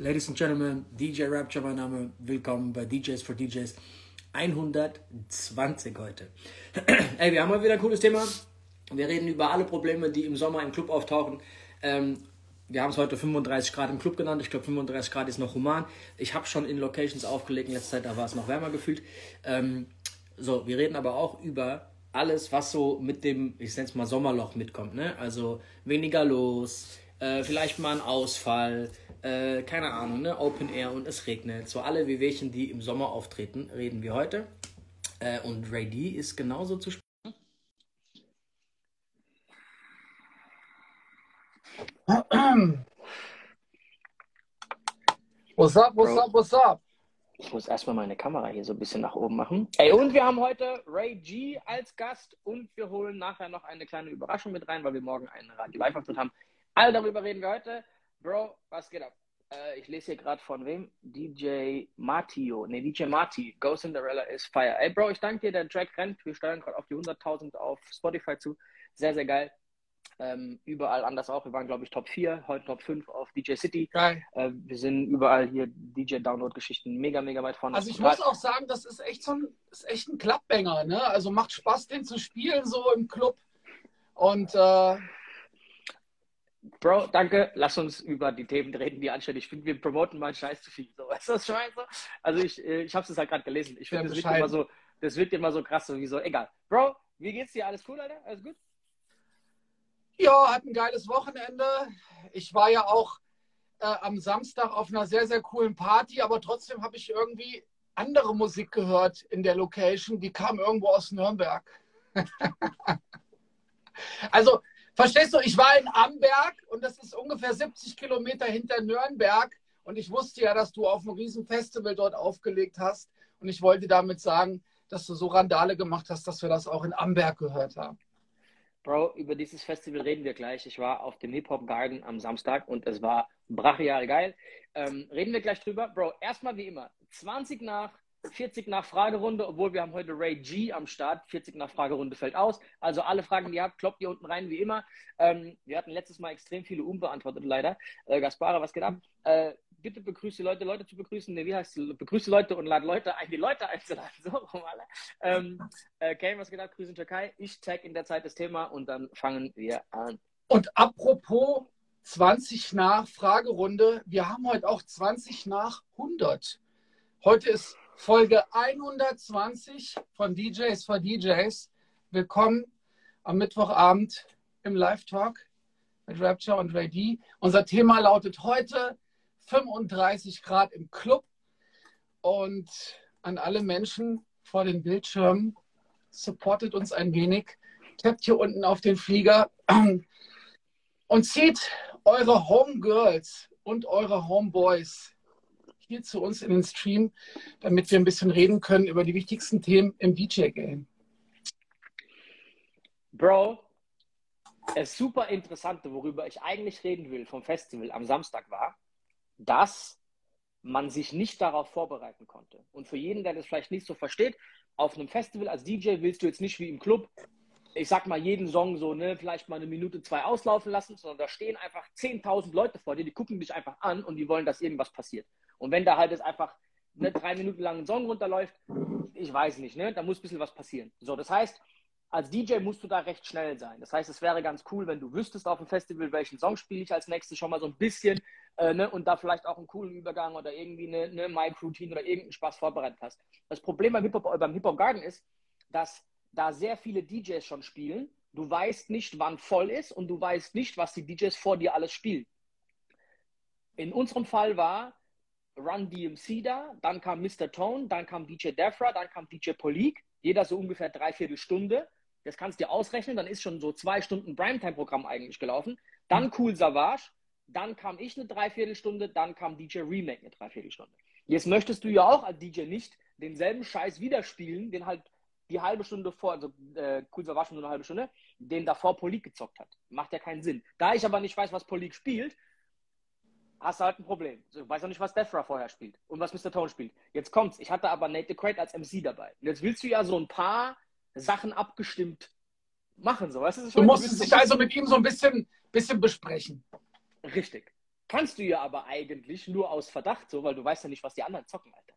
Ladies and Gentlemen, DJ Rapture mein Name. Willkommen bei DJs for DJs 120 heute. Ey, wir haben heute wieder ein cooles Thema. Wir reden über alle Probleme, die im Sommer im Club auftauchen. Ähm, wir haben es heute 35 Grad im Club genannt. Ich glaube, 35 Grad ist noch human. Ich habe schon in Locations aufgelegt in letzter Zeit, da war es noch wärmer gefühlt. Ähm, so, wir reden aber auch über alles, was so mit dem, ich nenne es mal Sommerloch mitkommt. Ne? Also weniger los, äh, vielleicht mal ein Ausfall, äh, keine Ahnung, ne? Open Air und es regnet. So alle Wehwehchen, die im Sommer auftreten, reden wir heute. Äh, und Ray D ist genauso zu sprechen. What's up, what's Bro. up, what's up? Ich muss erstmal meine Kamera hier so ein bisschen nach oben machen. Ey, und wir haben heute Ray G als Gast und wir holen nachher noch eine kleine Überraschung mit rein, weil wir morgen einen Radio Live-Auftritt haben. All darüber reden wir heute. Bro, was geht ab? Äh, ich lese hier gerade von wem? DJ Martio. Ne, DJ Marti. Go Cinderella is fire. Ey, Bro, ich danke dir, der Track rennt. Wir steuern gerade auf die 100.000 auf Spotify zu. Sehr, sehr geil. Ähm, überall anders auch. Wir waren, glaube ich, Top 4, heute Top 5 auf DJ City. Geil. Äh, wir sind überall hier DJ-Download-Geschichten mega, mega weit vorne. Also ich muss auch sagen, das ist echt so ein, ist echt ein Klappbanger, ne? Also macht Spaß, den zu spielen, so im Club. Und äh, Bro, danke. Lass uns über die Themen reden, die anstehen. Ich finde, wir promoten mal Scheiß zu viel. So, ich meine? So? Also ich, äh, ich habe es halt gerade gelesen. Ich finde, das wird immer so, das wird immer so krass, sowieso. Egal. Bro, wie geht's dir? Alles cool, Alter? Alles gut? ja, hat ein geiles Wochenende. Ich war ja auch äh, am Samstag auf einer sehr, sehr coolen Party, aber trotzdem habe ich irgendwie andere Musik gehört in der Location. Die kam irgendwo aus Nürnberg. also, verstehst du, ich war in Amberg und das ist ungefähr 70 Kilometer hinter Nürnberg. Und ich wusste ja, dass du auf einem riesen Festival dort aufgelegt hast. Und ich wollte damit sagen, dass du so Randale gemacht hast, dass wir das auch in Amberg gehört haben. Bro, über dieses Festival reden wir gleich. Ich war auf dem Hip-Hop Garden am Samstag und es war brachial geil. Ähm, reden wir gleich drüber. Bro, erstmal wie immer, 20 nach, 40 nach Fragerunde, obwohl wir haben heute Ray G am Start. 40 nach Fragerunde fällt aus. Also alle Fragen, die ihr habt, kloppt ihr unten rein, wie immer. Ähm, wir hatten letztes Mal extrem viele unbeantwortet, leider. Äh, Gaspara, was geht ab? Äh, bitte begrüße Leute, Leute zu begrüßen. Nee, wie heißt es? Begrüße Leute und lade Leute ein, die Leute einzuladen. So rum alle. Ähm, äh, Kane, was geht ab? Grüße in Türkei. Ich tag in der Zeit das Thema und dann fangen wir an. Und apropos 20 nach Fragerunde, wir haben heute auch 20 nach 100. Heute ist Folge 120 von DJs for DJs. Willkommen am Mittwochabend im Live-Talk mit Rapture und Ray D. Unser Thema lautet heute 35 Grad im Club. Und an alle Menschen vor den Bildschirmen, supportet uns ein wenig. Tappt hier unten auf den Flieger und zieht eure Homegirls und eure Homeboys hier zu uns in den Stream, damit wir ein bisschen reden können über die wichtigsten Themen im DJ-Game. Bro, das super Interessante, worüber ich eigentlich reden will vom Festival am Samstag war, dass man sich nicht darauf vorbereiten konnte. Und für jeden, der das vielleicht nicht so versteht, auf einem Festival als DJ willst du jetzt nicht wie im Club, ich sag mal, jeden Song so, ne, vielleicht mal eine Minute, zwei auslaufen lassen, sondern da stehen einfach 10.000 Leute vor dir, die gucken dich einfach an und die wollen, dass irgendwas passiert. Und wenn da halt jetzt einfach ne, drei Minuten lang ein Song runterläuft, ich weiß nicht, ne, da muss ein bisschen was passieren. So, das heißt, als DJ musst du da recht schnell sein. Das heißt, es wäre ganz cool, wenn du wüsstest auf dem Festival, welchen Song spiele ich als nächstes, schon mal so ein bisschen äh, ne, und da vielleicht auch einen coolen Übergang oder irgendwie eine, eine Mic-Routine oder irgendeinen Spaß vorbereitet hast. Das Problem beim Hip-Hop Hip Garden ist, dass da sehr viele DJs schon spielen. Du weißt nicht, wann voll ist und du weißt nicht, was die DJs vor dir alles spielen. In unserem Fall war Run DMC da, dann kam Mr. Tone, dann kam DJ Defra, dann kam DJ Polik, jeder so ungefähr dreiviertel Stunde. Das kannst du dir ausrechnen, dann ist schon so zwei Stunden Primetime-Programm eigentlich gelaufen. Dann Cool Savage, dann kam ich eine Dreiviertelstunde, dann kam DJ Remake eine Dreiviertelstunde. Jetzt möchtest du ja auch als DJ nicht denselben Scheiß wieder spielen, den halt die halbe Stunde vor, also äh, Cool Savage nur eine halbe Stunde, den davor Polik gezockt hat. Macht ja keinen Sinn. Da ich aber nicht weiß, was Polik spielt, hast du halt ein Problem. Du weißt auch nicht, was Defra vorher spielt und was Mr. Tone spielt. Jetzt kommt's. Ich hatte aber Nate the Crate als MC dabei. Und jetzt willst du ja so ein paar Sachen abgestimmt machen, so weißt du? Du musstest dich also mit ihm so ein bisschen, bisschen besprechen. Richtig. kannst du ja aber eigentlich nur aus Verdacht so, weil du weißt ja nicht, was die anderen zocken, Alter.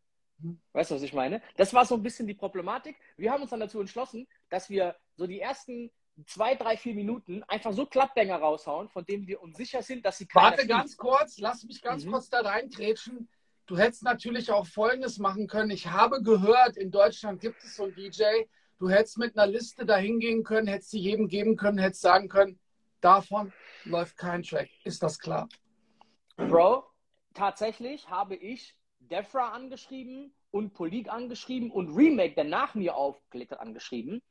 Weißt du, was ich meine? Das war so ein bisschen die Problematik. Wir haben uns dann dazu entschlossen, dass wir so die ersten zwei, drei, vier Minuten einfach so Klappbänger raushauen, von denen wir uns sicher sind, dass sie. Warte ganz kurz, lass mich ganz mhm. kurz da reingrätschen. Du hättest natürlich auch Folgendes machen können. Ich habe gehört, in Deutschland gibt es so einen DJ. Du hättest mit einer Liste dahin gehen können, hättest sie jedem geben können, hättest sagen können, davon läuft kein Track. Ist das klar? Bro, tatsächlich habe ich Defra angeschrieben und Polik angeschrieben und Remake, der nach mir aufgelegt hat, angeschrieben.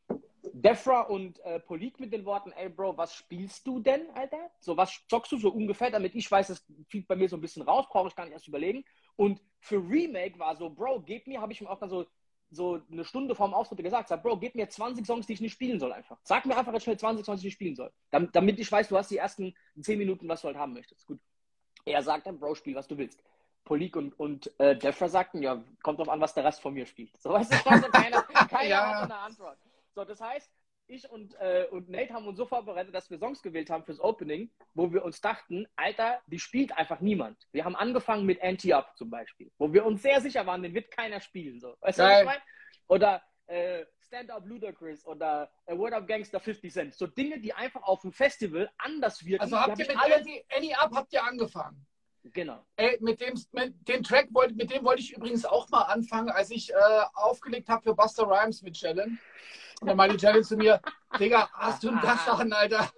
Defra und äh, Polik mit den Worten, ey Bro, was spielst du denn, Alter? So, was zockst du so ungefähr, damit ich weiß, das fliegt bei mir so ein bisschen raus, brauche ich gar nicht erst überlegen. Und für Remake war so, Bro, gib mir, habe ich ihm auch dann so, so eine Stunde vorm Auftritt gesagt, sag, Bro, gib mir 20 Songs, die ich nicht spielen soll einfach. Sag mir einfach jetzt schnell 20 Songs, die ich nicht spielen soll. Damit, damit ich weiß, du hast die ersten 10 Minuten, was du halt haben möchtest. Gut. Er sagt dann, Bro, spiel, was du willst. Polik und, und äh, Defra sagten, ja, kommt drauf an, was der Rest von mir spielt. So weißt du, also keiner, keiner ja. eine Antwort. So, das heißt, ich und, äh, und Nate haben uns so vorbereitet, dass wir Songs gewählt haben fürs Opening, wo wir uns dachten, Alter, die spielt einfach niemand. Wir haben angefangen mit Anti-Up zum Beispiel, wo wir uns sehr sicher waren, den wird keiner spielen. So. Weißt du, was ich meine? Oder äh, Stand Up Ludacris oder A Word Up Gangster 50 Cent. So Dinge, die einfach auf dem Festival anders wirken. Also habt ihr mit alle... Any-Up habt ihr angefangen? Genau. Ey, mit dem, mit dem Track, wollte, mit dem wollte ich übrigens auch mal anfangen, als ich äh, aufgelegt habe für Buster Rhymes mit Challenge. Und dann meinte Challenge zu mir, Digga, hast du einen Dach an, Alter?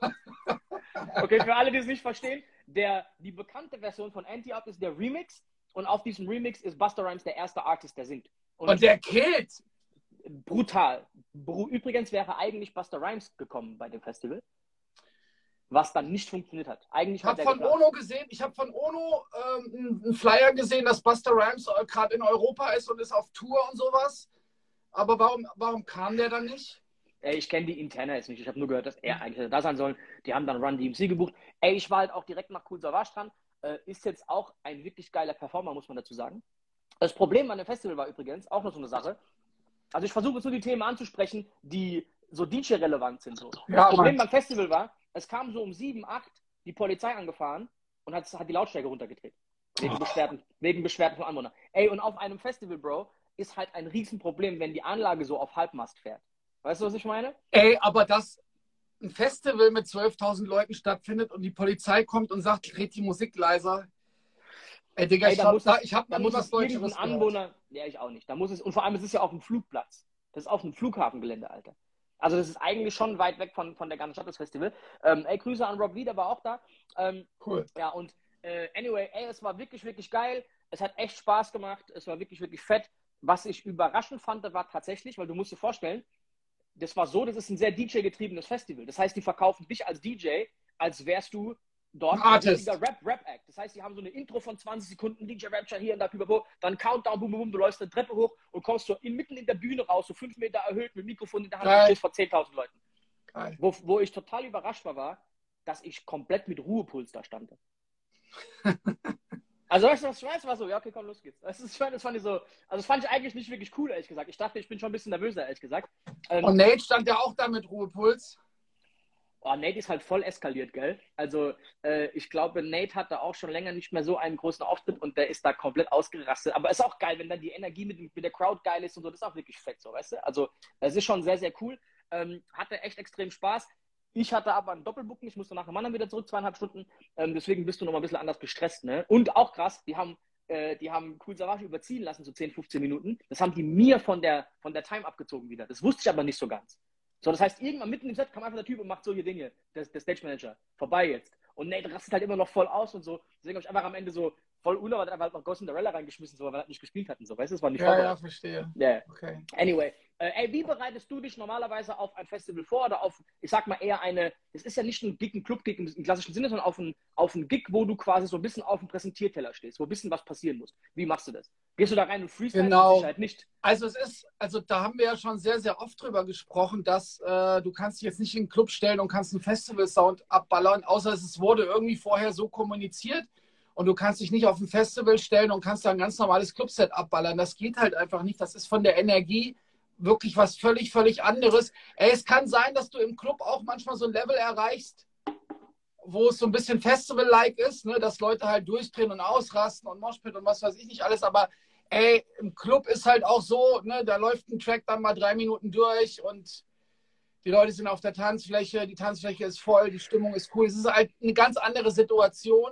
okay, für alle, die es nicht verstehen, der, die bekannte Version von Anti-Up ist der Remix und auf diesem Remix ist Buster Rhymes der erste Artist, der singt. Und, und der killt! Brutal. Übrigens wäre eigentlich Buster Rhymes gekommen bei dem Festival was dann nicht funktioniert hat. Eigentlich ich habe von geplant. Ono gesehen, ich habe von Ono ähm, einen Flyer gesehen, dass Buster Rhymes äh, gerade in Europa ist und ist auf Tour und sowas. Aber warum, warum kam der dann nicht? Ey, ich kenne die Interna jetzt nicht. Ich habe nur gehört, dass er eigentlich da sein soll. Die haben dann Run DMC gebucht. Ey, ich war halt auch direkt nach Cool Savage dran. Äh, ist jetzt auch ein wirklich geiler Performer, muss man dazu sagen. Das Problem an dem Festival war übrigens auch noch so eine Sache. Also ich versuche jetzt nur die Themen anzusprechen, die so DJ-relevant sind. So. Ja, das Problem Mann. beim Festival war, es kam so um 7, 8 die Polizei angefahren und hat, hat die Lautstärke runtergedreht. Wegen. Beschwerden, wegen Beschwerden von Anwohnern. Ey, und auf einem Festival, Bro, ist halt ein Riesenproblem, wenn die Anlage so auf Halbmast fährt. Weißt du, was ich meine? Ey, aber dass ein Festival mit 12.000 Leuten stattfindet und die Polizei kommt und sagt, dreht die Musik leiser. Ey, Digga, Ey, ich habe da, ich hab da muss was Deutscheres Anwohner, ja, ich auch nicht. Da muss es, und vor allem, es ist ja auf dem Flugplatz. Das ist auf dem Flughafengelände, Alter. Also das ist eigentlich schon weit weg von, von der ganzen Stadt, das Festival. Ähm, ey, Grüße an Rob Lee, der war auch da. Ähm, cool. Ja, und äh, anyway, ey, es war wirklich, wirklich geil. Es hat echt Spaß gemacht. Es war wirklich, wirklich fett. Was ich überraschend fand, war tatsächlich, weil du musst dir vorstellen, das war so, das ist ein sehr DJ-getriebenes Festival. Das heißt, die verkaufen dich als DJ, als wärst du dort ein richtiger Rap-Rap-Act. Das heißt, die haben so eine Intro von 20 Sekunden, DJ Rapture hier und da, pipapo, dann Countdown, boom, boom, boom, du läufst eine Treppe hoch und kommst so inmitten in der Bühne raus, so fünf Meter erhöht mit Mikrofon in der Hand Geil. und vor 10.000 Leuten. Wo, wo ich total überrascht war, war, dass ich komplett mit Ruhepuls da stand. also, weißt du, was ich weiß? War so, ja, okay, komm, los geht's. Das, ist, das, fand ich so, also, das fand ich eigentlich nicht wirklich cool, ehrlich gesagt. Ich dachte, ich bin schon ein bisschen nervöser, ehrlich gesagt. Ähm, und Nate stand ja auch da mit Ruhepuls. Oh, Nate ist halt voll eskaliert, gell? Also, äh, ich glaube, Nate hatte auch schon länger nicht mehr so einen großen Auftritt und der ist da komplett ausgerastet. Aber es ist auch geil, wenn dann die Energie mit, mit der Crowd geil ist und so, das ist auch wirklich fett, so, weißt du? Also, es ist schon sehr, sehr cool. Ähm, hatte echt extrem Spaß. Ich hatte aber einen Doppelbooking, ich musste nach dem anderen wieder zurück, zweieinhalb Stunden. Ähm, deswegen bist du noch mal ein bisschen anders gestresst, ne? Und auch krass, die haben äh, die haben Cool Savage überziehen lassen, so 10, 15 Minuten. Das haben die mir von der, von der Time abgezogen wieder. Das wusste ich aber nicht so ganz. So, das heißt, irgendwann mitten im Set kam einfach der Typ und macht so hier Dinge, der, der Stage Manager, vorbei jetzt. Und Nate rastet halt immer noch voll aus und so. Deswegen habe ich einfach am Ende so voll unerwartet einfach halt noch Ghost in the Cinderella reingeschmissen, so, weil er halt nicht gespielt hatten. So, weißt du, das war nicht Ja, ja, verstehe. Yeah. Okay. Anyway, äh, ey, wie bereitest du dich normalerweise auf ein Festival vor oder auf, ich sag mal eher eine, es ist ja nicht ein Gig, ein Club-Gig im, im, klassischen Sinne, sondern auf ein, auf ein Gig, wo du quasi so ein bisschen auf dem Präsentierteller stehst, wo ein bisschen was passieren muss. Wie machst du das? Gehst du da rein und freestyle? Genau. nicht. Also es ist, also da haben wir ja schon sehr, sehr oft drüber gesprochen, dass äh, du kannst dich jetzt nicht in einen Club stellen und kannst einen Festival-Sound abballern, außer es wurde irgendwie vorher so kommuniziert und du kannst dich nicht auf ein Festival stellen und kannst da ein ganz normales Clubset abballern. Das geht halt einfach nicht. Das ist von der Energie wirklich was völlig, völlig anderes. Ey, es kann sein, dass du im Club auch manchmal so ein Level erreichst. Wo es so ein bisschen Festival-like ist, ne, dass Leute halt durchdrehen und ausrasten und Moshpit und was weiß ich nicht alles, aber ey, im Club ist halt auch so, ne, da läuft ein Track dann mal drei Minuten durch und die Leute sind auf der Tanzfläche, die Tanzfläche ist voll, die Stimmung ist cool. Es ist halt eine ganz andere Situation.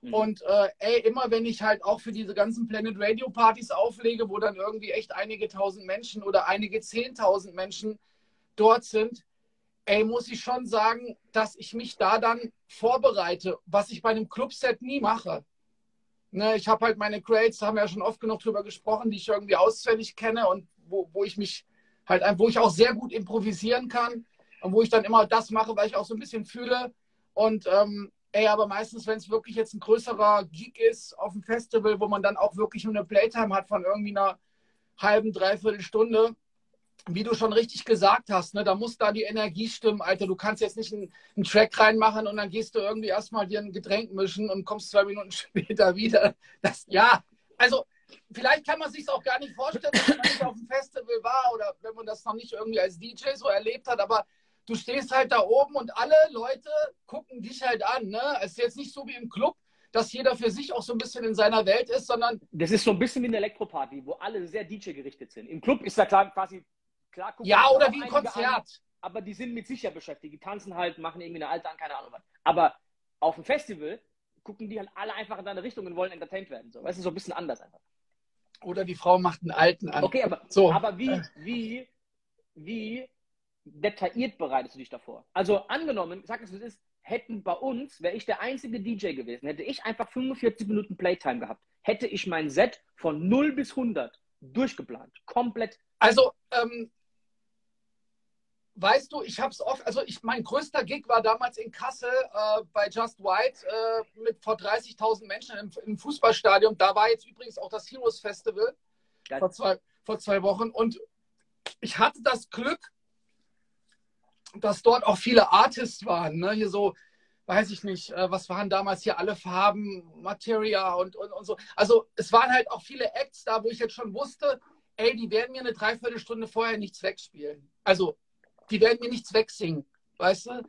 Mhm. Und äh, ey, immer wenn ich halt auch für diese ganzen Planet Radio Partys auflege, wo dann irgendwie echt einige tausend Menschen oder einige zehntausend Menschen dort sind, ey, muss ich schon sagen, dass ich mich da dann vorbereite, was ich bei einem Clubset nie mache. Ne, ich habe halt meine Crates, da haben wir ja schon oft genug drüber gesprochen, die ich irgendwie auswendig kenne und wo, wo ich mich halt, wo ich auch sehr gut improvisieren kann und wo ich dann immer das mache, weil ich auch so ein bisschen fühle. Und ähm, ey, aber meistens, wenn es wirklich jetzt ein größerer Geek ist auf dem Festival, wo man dann auch wirklich nur eine Playtime hat von irgendwie einer halben, dreiviertel Stunde, wie du schon richtig gesagt hast, ne, da muss da die Energie stimmen, Alter. Du kannst jetzt nicht einen, einen Track reinmachen und dann gehst du irgendwie erstmal dir ein Getränk mischen und kommst zwei Minuten später wieder. Das, ja, also vielleicht kann man sich auch gar nicht vorstellen, wenn man nicht auf dem Festival war oder wenn man das noch nicht irgendwie als DJ so erlebt hat, aber du stehst halt da oben und alle Leute gucken dich halt an. Ne? Es ist jetzt nicht so wie im Club, dass jeder für sich auch so ein bisschen in seiner Welt ist, sondern. Das ist so ein bisschen wie eine Elektroparty, wo alle sehr DJ gerichtet sind. Im Club ist da klar quasi Klar, ja, oder wie ein Konzert. An, aber die sind mit sich ja beschäftigt. Die tanzen halt, machen irgendwie eine alte an, keine Ahnung was. Aber auf dem Festival gucken die halt alle einfach in deine Richtung und wollen entertained werden. So. Weißt du, so ein bisschen anders einfach. Oder die Frau macht einen alten an. Okay, aber, so. aber wie, wie, wie detailliert bereitest du dich davor? Also angenommen, sag es wie es ist, hätten bei uns, wäre ich der einzige DJ gewesen, hätte ich einfach 45 Minuten Playtime gehabt, hätte ich mein Set von 0 bis 100 durchgeplant. Komplett. Also, ähm, weißt du, ich habe es oft, also ich, mein größter Gig war damals in Kassel äh, bei Just White äh, mit vor 30.000 Menschen im, im, Fußballstadion. Da war jetzt übrigens auch das Heroes Festival vor zwei, vor zwei Wochen. Und ich hatte das Glück, dass dort auch viele Artists waren. Ne? Hier so, weiß ich nicht, äh, was waren damals hier alle Farben, Materia und, und, und so. Also es waren halt auch viele Acts da, wo ich jetzt schon wusste, ey, die werden mir eine Dreiviertelstunde vorher nichts wegspielen. Also die werden mir nichts wegsingen, weißt du?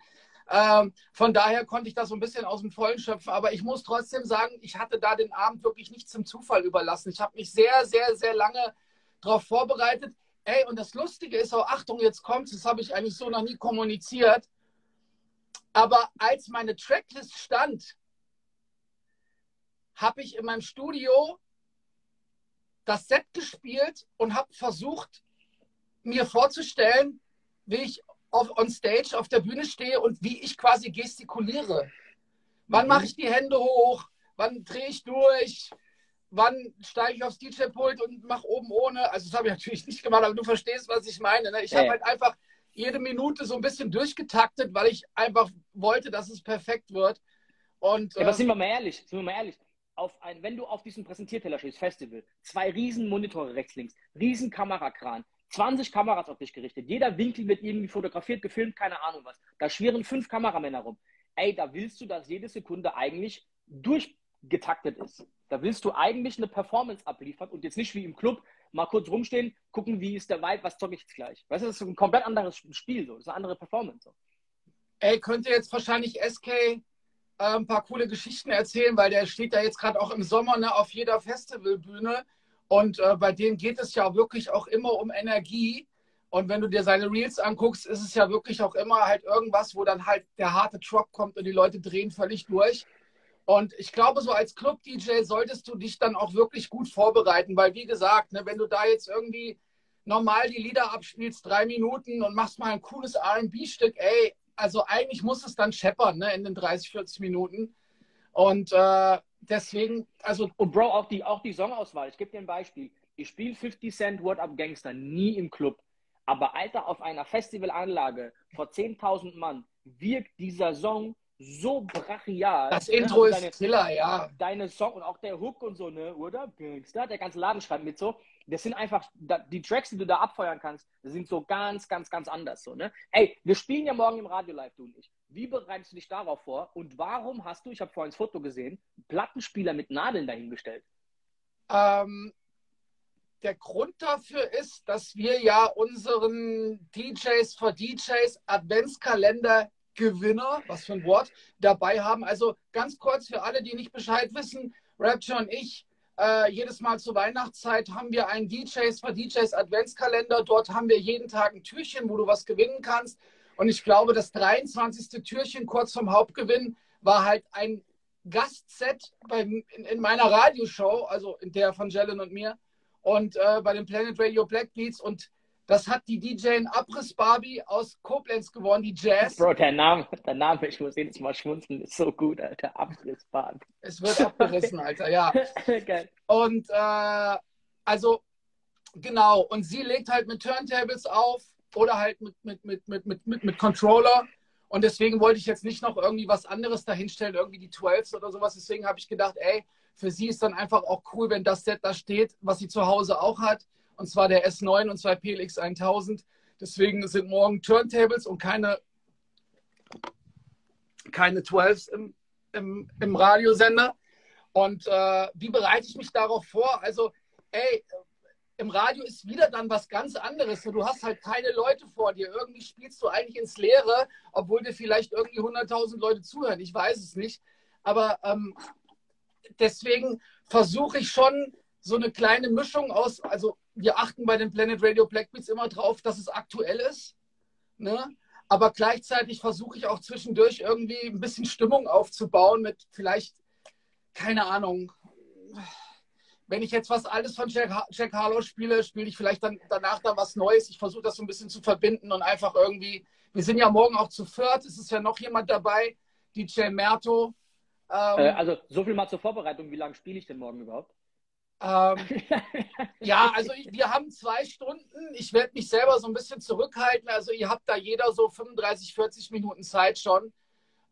Ähm, von daher konnte ich das so ein bisschen aus dem Vollen schöpfen. Aber ich muss trotzdem sagen, ich hatte da den Abend wirklich nicht zum Zufall überlassen. Ich habe mich sehr, sehr, sehr lange darauf vorbereitet. Ey, und das Lustige ist auch, Achtung, jetzt kommt's, das habe ich eigentlich so noch nie kommuniziert. Aber als meine Tracklist stand, habe ich in meinem Studio das Set gespielt und habe versucht, mir vorzustellen, wie ich auf, on stage auf der Bühne stehe und wie ich quasi gestikuliere. Wann mhm. mache ich die Hände hoch? Wann drehe ich durch? Wann steige ich aufs DJ-Pult und mache oben ohne? Also, das habe ich natürlich nicht gemacht, aber du verstehst, was ich meine. Ne? Ich ja. habe halt einfach jede Minute so ein bisschen durchgetaktet, weil ich einfach wollte, dass es perfekt wird. Und, ja, aber äh, sind wir mal ehrlich, sind wir mal ehrlich. Auf ein, wenn du auf diesem Präsentierteller stehst, Festival, zwei riesen Monitore rechts, links, riesen Kamerakran, 20 Kameras auf dich gerichtet. Jeder Winkel wird irgendwie fotografiert, gefilmt, keine Ahnung was. Da schwirren fünf Kameramänner rum. Ey, da willst du, dass jede Sekunde eigentlich durchgetaktet ist. Da willst du eigentlich eine Performance abliefern und jetzt nicht wie im Club mal kurz rumstehen, gucken, wie ist der Vibe, was zocke ich jetzt gleich. Weißt du, das ist ein komplett anderes Spiel, so. das ist eine andere Performance. So. Ey, könnte jetzt wahrscheinlich SK äh, ein paar coole Geschichten erzählen, weil der steht da jetzt gerade auch im Sommer ne, auf jeder Festivalbühne und äh, bei denen geht es ja wirklich auch immer um Energie. Und wenn du dir seine Reels anguckst, ist es ja wirklich auch immer halt irgendwas, wo dann halt der harte Drop kommt und die Leute drehen völlig durch. Und ich glaube, so als Club-DJ solltest du dich dann auch wirklich gut vorbereiten, weil wie gesagt, ne, wenn du da jetzt irgendwie normal die Lieder abspielst, drei Minuten und machst mal ein cooles RB-Stück, ey, also eigentlich muss es dann scheppern ne, in den 30, 40 Minuten. Und äh, deswegen, also. Und Bro, auch die, auch die Songauswahl. Ich gebe dir ein Beispiel. Ich spiele 50 Cent Word Up Gangster nie im Club. Aber Alter, auf einer Festivalanlage vor 10.000 Mann wirkt dieser Song so brachial. Das Intro also deine, ist Killer, ja. Deine Song und auch der Hook und so, ne? Oder? Gangster, der ganze Laden schreibt mit so. Das sind einfach, die Tracks, die du da abfeuern kannst, das sind so ganz, ganz, ganz anders so, ne? Ey, wir spielen ja morgen im Radio live, du und ich. Wie bereitest du dich darauf vor? Und warum hast du, ich habe vorhin das Foto gesehen, Plattenspieler mit Nadeln dahingestellt? Ähm, der Grund dafür ist, dass wir ja unseren DJs for DJs Adventskalender Gewinner, was für ein Wort, dabei haben. Also ganz kurz für alle, die nicht Bescheid wissen, Rapture und ich, äh, jedes Mal zur Weihnachtszeit haben wir einen DJs für DJs Adventskalender. Dort haben wir jeden Tag ein Türchen, wo du was gewinnen kannst. Und ich glaube, das 23. Türchen kurz vom Hauptgewinn war halt ein Gastset bei, in, in, meiner Radioshow, also in der von Jellen und mir, und äh, bei dem Planet Radio Black Beats. Und das hat die DJ Abriss Barbie aus Koblenz gewonnen, die Jazz. Bro, der Name, der Name, ich muss jedes Mal schmunzeln, ist so gut, Alter. Abriss Barbie. Es wird abgerissen, Alter, ja. Geil. Und äh, also, genau, und sie legt halt mit Turntables auf oder halt mit, mit, mit, mit, mit, mit, mit Controller. Und deswegen wollte ich jetzt nicht noch irgendwie was anderes dahinstellen, irgendwie die 12s oder sowas. Deswegen habe ich gedacht, ey, für sie ist dann einfach auch cool, wenn das Set da steht, was sie zu Hause auch hat. Und zwar der S9 und zwei PLX 1000. Deswegen sind morgen Turntables und keine, keine 12s im, im, im Radiosender. Und äh, wie bereite ich mich darauf vor? Also, ey, im Radio ist wieder dann was ganz anderes. Du hast halt keine Leute vor dir. Irgendwie spielst du eigentlich ins Leere, obwohl dir vielleicht irgendwie 100.000 Leute zuhören. Ich weiß es nicht. Aber ähm, deswegen versuche ich schon so eine kleine Mischung aus. Also, wir achten bei den Planet Radio Blackbeats immer drauf, dass es aktuell ist. Ne? Aber gleichzeitig versuche ich auch zwischendurch irgendwie ein bisschen Stimmung aufzubauen mit vielleicht, keine Ahnung, wenn ich jetzt was Altes von Jack, Jack Harlow spiele, spiele ich vielleicht dann danach dann was Neues. Ich versuche das so ein bisschen zu verbinden und einfach irgendwie. Wir sind ja morgen auch zu viert. Es ist ja noch jemand dabei, DJ Merto. Ähm, äh, also so viel mal zur Vorbereitung. Wie lange spiele ich denn morgen überhaupt? Ähm, ja, also wir haben zwei Stunden. Ich werde mich selber so ein bisschen zurückhalten. Also ihr habt da jeder so 35, 40 Minuten Zeit schon.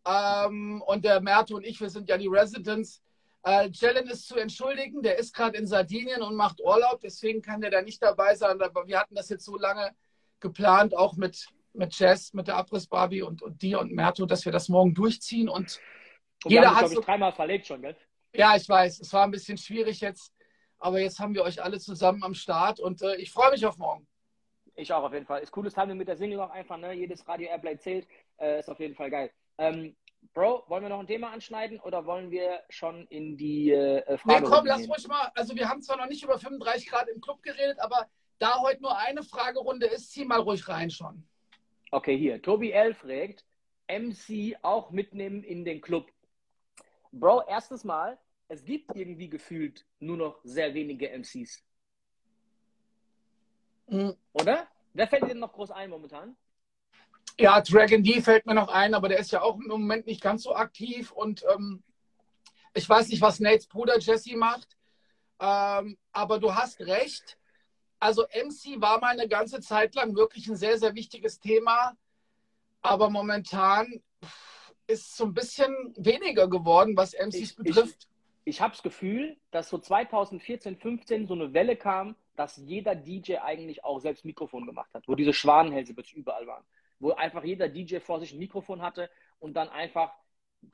Ähm, und der Merto und ich, wir sind ja die Residents. Äh, Jelen ist zu entschuldigen, der ist gerade in Sardinien und macht Urlaub, deswegen kann der da nicht dabei sein. Aber wir hatten das jetzt so lange geplant, auch mit, mit Jess, mit der Abriss Barbie und, und dir und Merto, dass wir das morgen durchziehen. Und, und jeder hat. So, ich, dreimal verlegt schon, gell? Ja, ich weiß, es war ein bisschen schwierig jetzt, aber jetzt haben wir euch alle zusammen am Start und äh, ich freue mich auf morgen. Ich auch auf jeden Fall. Ist cooles Timing mit der Single auch einfach, ne? Jedes Radio Airplay zählt. Äh, ist auf jeden Fall geil. Ähm, Bro, wollen wir noch ein Thema anschneiden oder wollen wir schon in die äh, Frage? Nee, komm, lass ruhig mal. Also, wir haben zwar noch nicht über 35 Grad im Club geredet, aber da heute nur eine Fragerunde ist, zieh mal ruhig rein schon. Okay, hier. Tobi L. fragt: MC auch mitnehmen in den Club. Bro, erstes Mal, es gibt irgendwie gefühlt nur noch sehr wenige MCs. Mhm. Oder? Wer fällt dir denn noch groß ein momentan? Ja, Dragon D fällt mir noch ein, aber der ist ja auch im Moment nicht ganz so aktiv und ähm, ich weiß nicht, was Nates Bruder Jesse macht, ähm, aber du hast recht. Also MC war mal eine ganze Zeit lang wirklich ein sehr, sehr wichtiges Thema, aber momentan ist so ein bisschen weniger geworden, was MCs ich, betrifft. Ich, ich habe das Gefühl, dass so 2014, 15 so eine Welle kam, dass jeder DJ eigentlich auch selbst Mikrofon gemacht hat, wo diese Schwanenhälse plötzlich überall waren wo einfach jeder DJ vor sich ein Mikrofon hatte und dann einfach,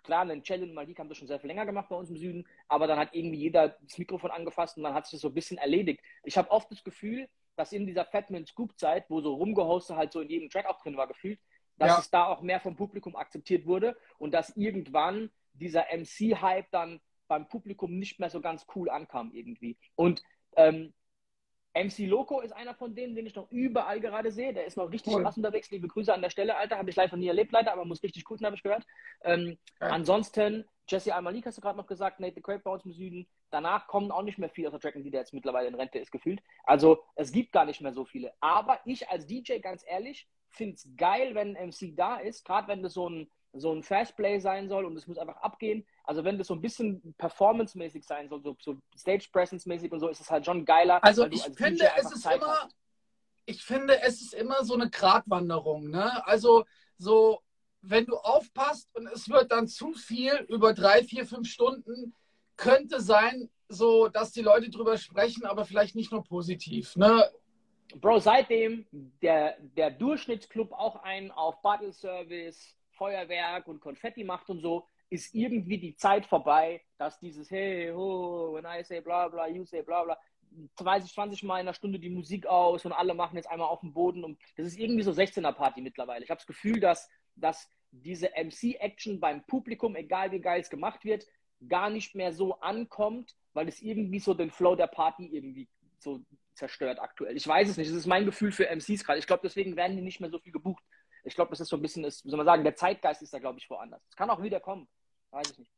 klar, einen Challenge Malik haben das schon sehr viel länger gemacht bei uns im Süden, aber dann hat irgendwie jeder das Mikrofon angefasst und dann hat sich das so ein bisschen erledigt. Ich habe oft das Gefühl, dass in dieser Fatman Scoop Zeit, wo so rumgehostet halt so in jedem Track auch drin war, gefühlt, dass ja. es da auch mehr vom Publikum akzeptiert wurde und dass irgendwann dieser MC-Hype dann beim Publikum nicht mehr so ganz cool ankam irgendwie. Und ähm, MC Loco ist einer von denen, den ich noch überall gerade sehe. Der ist noch richtig cool. krass unterwegs. Liebe Grüße an der Stelle, Alter. Habe ich live noch nie erlebt, leider, aber muss richtig cool sein, habe ich gehört. Ähm, ja. Ansonsten, Jesse Almalik hast du gerade noch gesagt, Nate the Crate bei uns im Süden. Danach kommen auch nicht mehr viele aus der Tracken, die der jetzt mittlerweile in Rente ist, gefühlt. Also, es gibt gar nicht mehr so viele. Aber ich als DJ, ganz ehrlich, finde es geil, wenn ein MC da ist. Gerade wenn das so ein so ein Fastplay sein soll und es muss einfach abgehen. Also wenn das so ein bisschen performance-mäßig sein soll, so, so Stage-Presence-mäßig und so, ist es halt schon geiler. Also ich finde, es ist immer, ich finde, es ist immer so eine Gratwanderung. Ne? Also so, wenn du aufpasst und es wird dann zu viel über drei, vier, fünf Stunden, könnte sein, so, dass die Leute drüber sprechen, aber vielleicht nicht nur positiv. Ne? Bro, seitdem der, der Durchschnittsclub auch einen auf Battle Service Feuerwerk und Konfetti macht und so, ist irgendwie die Zeit vorbei, dass dieses Hey, ho, when I say bla bla, you say bla bla, 20, 20 Mal in einer Stunde die Musik aus und alle machen jetzt einmal auf dem Boden und das ist irgendwie so 16er Party mittlerweile. Ich habe das Gefühl, dass, dass diese MC-Action beim Publikum, egal wie geil es gemacht wird, gar nicht mehr so ankommt, weil es irgendwie so den Flow der Party irgendwie so zerstört aktuell. Ich weiß es nicht. Das ist mein Gefühl für MCs gerade. Ich glaube, deswegen werden die nicht mehr so viel gebucht. Ich glaube, das ist so ein bisschen, ist, wie soll man sagen, der Zeitgeist ist da, glaube ich, woanders. Es kann auch wieder kommen. Weiß ich nicht.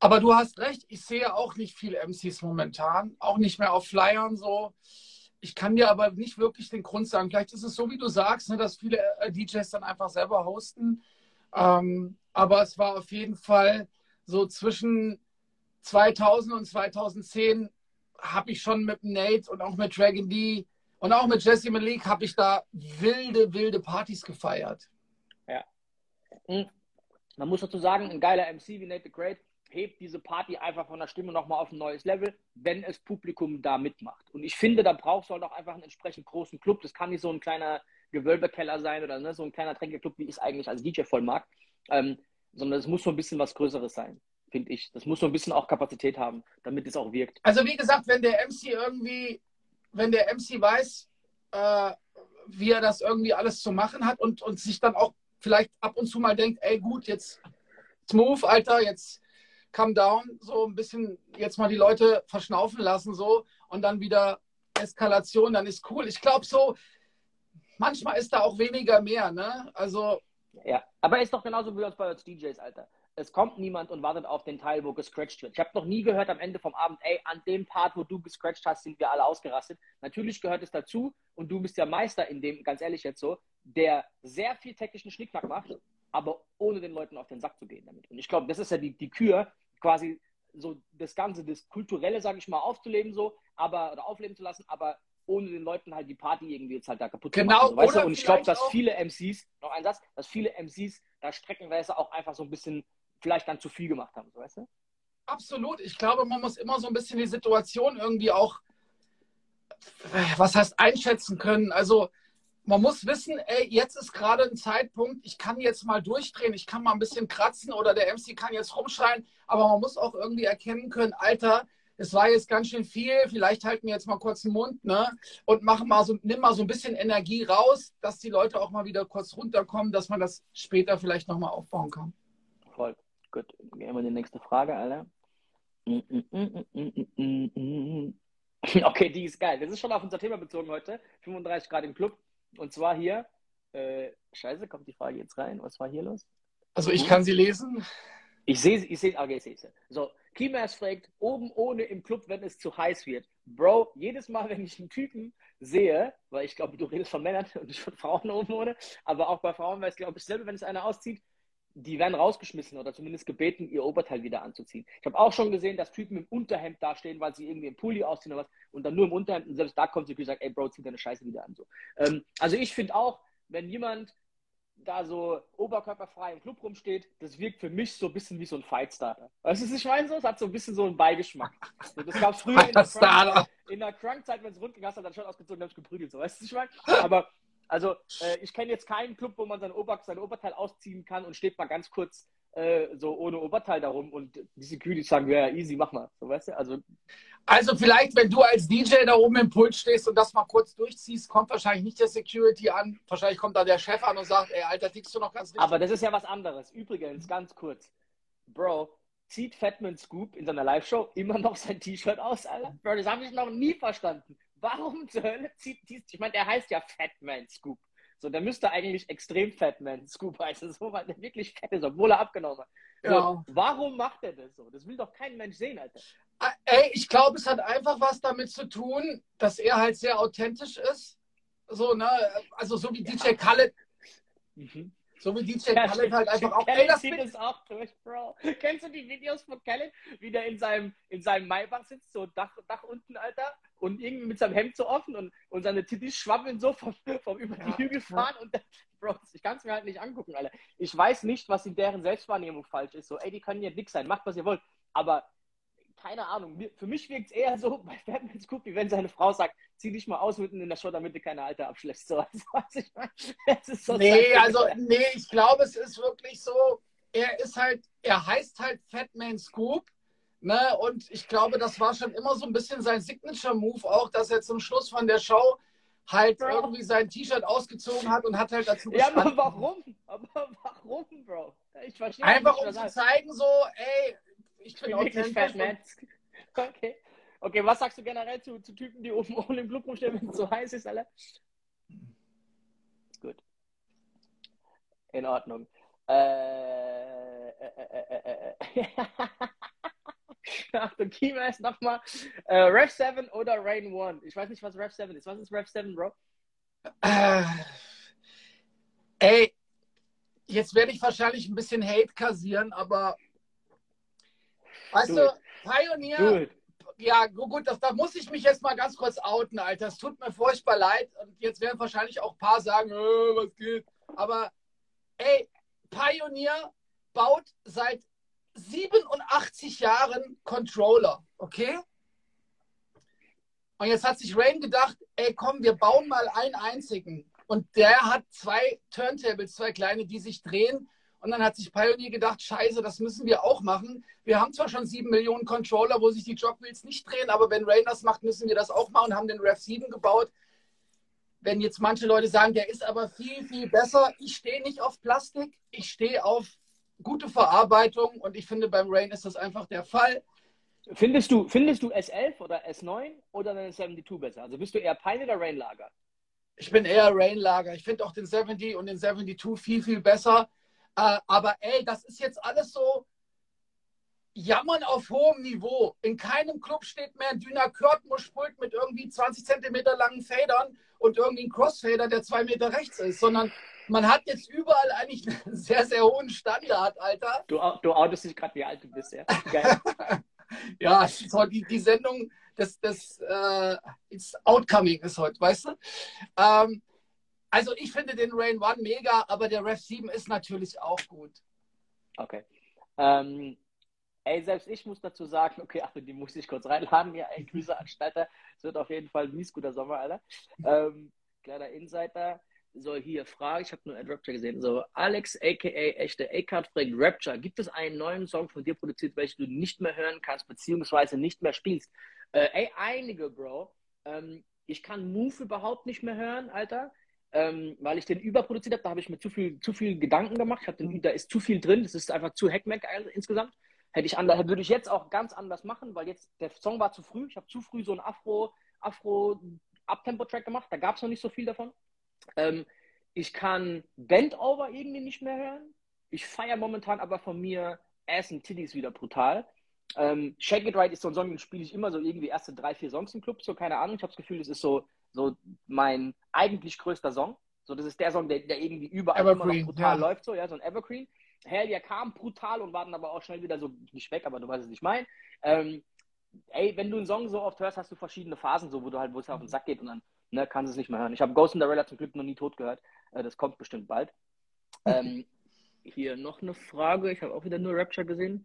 Aber du hast recht, ich sehe auch nicht viele MCs momentan, auch nicht mehr auf Flyern so. Ich kann dir aber nicht wirklich den Grund sagen. Vielleicht ist es so, wie du sagst, ne, dass viele äh, DJs dann einfach selber hosten. Ähm, aber es war auf jeden Fall so zwischen 2000 und 2010 habe ich schon mit Nate und auch mit Dragon D und auch mit Jesse Malik habe ich da wilde, wilde Partys gefeiert. Ja. Hm. Man muss dazu sagen, ein geiler MC wie Nate the Great hebt diese Party einfach von der Stimme nochmal auf ein neues Level, wenn es Publikum da mitmacht. Und ich finde, da brauchst du halt auch einfach einen entsprechend großen Club. Das kann nicht so ein kleiner Gewölbekeller sein oder ne, so ein kleiner Tränkeclub, wie ich es eigentlich als DJ voll mag, ähm, sondern es muss so ein bisschen was Größeres sein, finde ich. Das muss so ein bisschen auch Kapazität haben, damit es auch wirkt. Also wie gesagt, wenn der MC irgendwie, wenn der MC weiß, äh, wie er das irgendwie alles zu machen hat und, und sich dann auch vielleicht ab und zu mal denkt, ey gut, jetzt smooth, Alter, jetzt come down, so ein bisschen jetzt mal die Leute verschnaufen lassen so und dann wieder Eskalation, dann ist cool. Ich glaube so, manchmal ist da auch weniger mehr, ne? Also. Ja, aber ist doch genauso wie bei uns DJs, Alter. Es kommt niemand und wartet auf den Teil, wo gescratcht wird. Ich habe noch nie gehört am Ende vom Abend, ey, an dem Part, wo du gescratcht hast, sind wir alle ausgerastet. Natürlich gehört es dazu und du bist ja Meister in dem, ganz ehrlich jetzt so, der sehr viel technischen Schnickschnack macht, aber ohne den Leuten auf den Sack zu gehen damit. Und ich glaube, das ist ja die, die Kür, quasi so das Ganze, das Kulturelle, sage ich mal, aufzuleben so, aber oder aufleben zu lassen, aber ohne den Leuten halt die Party irgendwie jetzt halt da kaputt genau, zu machen. Weißt du? Und ich glaube, dass viele MCs, noch ein Satz, dass viele MCs da streckenweise auch einfach so ein bisschen vielleicht dann zu viel gemacht haben, so, weißt du? Absolut. Ich glaube, man muss immer so ein bisschen die Situation irgendwie auch, was heißt, einschätzen können. Also man muss wissen, ey, jetzt ist gerade ein Zeitpunkt, ich kann jetzt mal durchdrehen, ich kann mal ein bisschen kratzen oder der MC kann jetzt rumschreien, aber man muss auch irgendwie erkennen können, Alter, es war jetzt ganz schön viel, vielleicht halten wir jetzt mal kurz den Mund, ne? Und machen mal so, nimm mal so ein bisschen Energie raus, dass die Leute auch mal wieder kurz runterkommen, dass man das später vielleicht nochmal aufbauen kann. Voll. Gut. Gehen wir die nächste Frage, Alter. Okay, die ist geil. Das ist schon auf unser Thema bezogen heute. 35 Grad im Club. Und zwar hier, äh, scheiße, kommt die Frage jetzt rein. Was war hier los? Also ich kann sie lesen. Ich sehe sie, ich sehe okay, ich sehe sie. So, Kimas fragt, oben ohne im Club, wenn es zu heiß wird. Bro, jedes Mal, wenn ich einen Typen sehe, weil ich glaube, du redest von Männern und nicht von Frauen oben ohne, aber auch bei Frauen weiß, glaube ich, selber, wenn es einer auszieht, die werden rausgeschmissen oder zumindest gebeten, ihr Oberteil wieder anzuziehen. Ich habe auch schon gesehen, dass Typen im Unterhemd dastehen, weil sie irgendwie im Pulli ausziehen oder was und dann nur im Unterhemd und selbst da kommt sie und sagt, ey Bro, zieh deine Scheiße wieder an. So. Ähm, also ich finde auch, wenn jemand da so oberkörperfrei im Club rumsteht, das wirkt für mich so ein bisschen wie so ein Fightstarter. Weißt du, was ich meine? So? Es hat so ein bisschen so einen Beigeschmack. So, das gab es früher in der, Crunk, in der Crunk-Zeit, wenn es rund ging, hast du dann schon ausgezogen und geprügelt. So. Weißt du, was ich meine? Aber also äh, ich kenne jetzt keinen Club, wo man sein, Ober sein Oberteil ausziehen kann und steht mal ganz kurz äh, so ohne Oberteil darum und die Security sagen, ja, easy, mach mal. So, weißt du? also, also vielleicht, wenn du als DJ da oben im Pult stehst und das mal kurz durchziehst, kommt wahrscheinlich nicht der Security an. Wahrscheinlich kommt da der Chef an und sagt, ey, Alter, tickst du noch ganz richtig. Aber das ist ja was anderes. Übrigens, ganz kurz. Bro, zieht Fatman Scoop in seiner Live-Show immer noch sein T-Shirt aus, Alter? Bro, das habe ich noch nie verstanden. Warum zur Hölle zieht dies? Ich meine, der heißt ja Fatman Scoop. So, der müsste eigentlich extrem Fatman Scoop heißen, so, weil der wirklich fett ist, obwohl er abgenommen hat. So, ja. Warum macht er das so? Das will doch kein Mensch sehen, Alter. Ah, ey, ich glaube, es hat einfach was damit zu tun, dass er halt sehr authentisch ist. So, ne? Also so wie DJ Khaled. Mhm. So wie DJ ja, Khaled halt einfach auch. Ey, das zieht es auch durch, Bro. Kennst du die Videos von Khaled, wie der in seinem, in seinem Maybach sitzt, so Dach, Dach unten, Alter? Und irgendwie mit seinem Hemd so offen und, und seine Tittis schwabbeln so vom, vom über die ja, Hügel fahren ja. und dann, Bro, ich kann es mir halt nicht angucken, Alter. Ich weiß nicht, was in deren Selbstwahrnehmung falsch ist. So, ey, die können ja dick sein, macht was ihr wollt. Aber keine Ahnung, für mich wirkt es eher so bei Batman Scoop, wie wenn seine Frau sagt, zieh dich mal aus mitten in der Show, damit du keine Alte abschlägst. So, also, ich mein, so nee, also, nee, ich glaube, es ist wirklich so, er ist halt, er heißt halt Fatman Scoop Ne? Und ich glaube, das war schon immer so ein bisschen sein Signature-Move auch, dass er zum Schluss von der Show halt ja. irgendwie sein T-Shirt ausgezogen hat und hat halt dazu Ja, aber warum? Aber warum? rum, Bro? Ich verstehe Einfach nicht, um zu zeigen, so, ey, ich bin bin authentisch. Okay. Okay, was sagst du generell zu, zu Typen, die oben ohne im Club rumstehen, wenn es so heiß ist, Alter? Gut. In Ordnung. Äh, äh, äh, äh, äh. Achtung, Kima ist nochmal. Äh, Rev 7 oder Rain 1? Ich weiß nicht, was Rev 7 ist. Was ist Rev 7, Bro? Äh, ey, jetzt werde ich wahrscheinlich ein bisschen Hate kassieren, aber weißt Do du. Pioneer, ja gu- gut, das, da muss ich mich jetzt mal ganz kurz outen, Alter. Es tut mir furchtbar leid und jetzt werden wahrscheinlich auch ein paar sagen, äh, was geht. Aber ey, Pioneer baut seit 87 Jahren Controller, okay? Und jetzt hat sich Rain gedacht, ey komm, wir bauen mal einen einzigen. Und der hat zwei Turntables, zwei kleine, die sich drehen. Und dann hat sich Pioneer gedacht, scheiße, das müssen wir auch machen. Wir haben zwar schon sieben Millionen Controller, wo sich die Jogwheels nicht drehen, aber wenn Rain das macht, müssen wir das auch machen und haben den Rev 7 gebaut. Wenn jetzt manche Leute sagen, der ist aber viel, viel besser. Ich stehe nicht auf Plastik, ich stehe auf gute Verarbeitung und ich finde, beim Rain ist das einfach der Fall. Findest du, findest du S11 oder S9 oder den 72 besser? Also bist du eher Pine oder Rain Lager? Ich bin eher Rain-Lager. Ich finde auch den 70 und den 72 viel, viel besser. Äh, aber ey, das ist jetzt alles so Jammern auf hohem Niveau. In keinem Club steht mehr ein Düner Kurt-Muschpult mit irgendwie 20 Zentimeter langen Federn und irgendwie ein Crossfader, der zwei Meter rechts ist, sondern man hat jetzt überall eigentlich einen sehr, sehr hohen Standard, Alter. Du, du outest dich gerade, wie alt du bist, ja. Ja, heute die, die Sendung des, des äh, it's Outcoming ist heute, weißt du? Ähm, also ich finde den Rain One mega, aber der Rev 7 ist natürlich auch gut. Okay. Ähm, ey, selbst ich muss dazu sagen, okay, ach, die muss ich kurz reinladen. Ja, ey, Grüße an Stalter. Es wird auf jeden Fall ein mies guter Sommer, Alter. Ähm, kleiner Insider. So, hier Frage, ich habe nur Ed Rapture gesehen. So, Alex, aka echte A-Card, fragt Rapture, gibt es einen neuen Song von dir produziert, welchen du nicht mehr hören kannst, beziehungsweise nicht mehr spielst? Äh, ey, einige, Bro. Ähm, ich kann Move überhaupt nicht mehr hören, Alter. Ähm, weil ich den überproduziert habe, da habe ich mir zu viel, zu viel Gedanken gemacht. Den, da ist zu viel drin, das ist einfach zu Hackmack insgesamt. Hätte ich anders, würde ich jetzt auch ganz anders machen, weil jetzt der Song war zu früh. Ich habe zu früh so einen Afro, Afro Uptempo-Track gemacht, da gab es noch nicht so viel davon. Ähm, ich kann Bendover irgendwie nicht mehr hören. Ich feiere momentan aber von mir Ass and Titties wieder brutal. Ähm, Shake It Right ist so ein Song, den spiele ich immer so irgendwie erste drei, vier Songs im Club, so keine Ahnung. Ich habe das Gefühl, das ist so, so mein eigentlich größter Song. So, das ist der Song, der, der irgendwie überall immer noch brutal ja. läuft, so, ja, so ein Evergreen. Hell yeah kam brutal und war dann aber auch schnell wieder so nicht weg, aber du weißt es nicht mein. Ähm, ey, wenn du einen Song so oft hörst, hast du verschiedene Phasen, so wo du halt, wo es auf den Sack geht und dann ne, kannst du es nicht mehr hören. Ich habe Ghost in the Cinderella zum Glück noch nie tot gehört. Äh, das kommt bestimmt bald. Ähm, hier noch eine Frage. Ich habe auch wieder nur Rapture gesehen.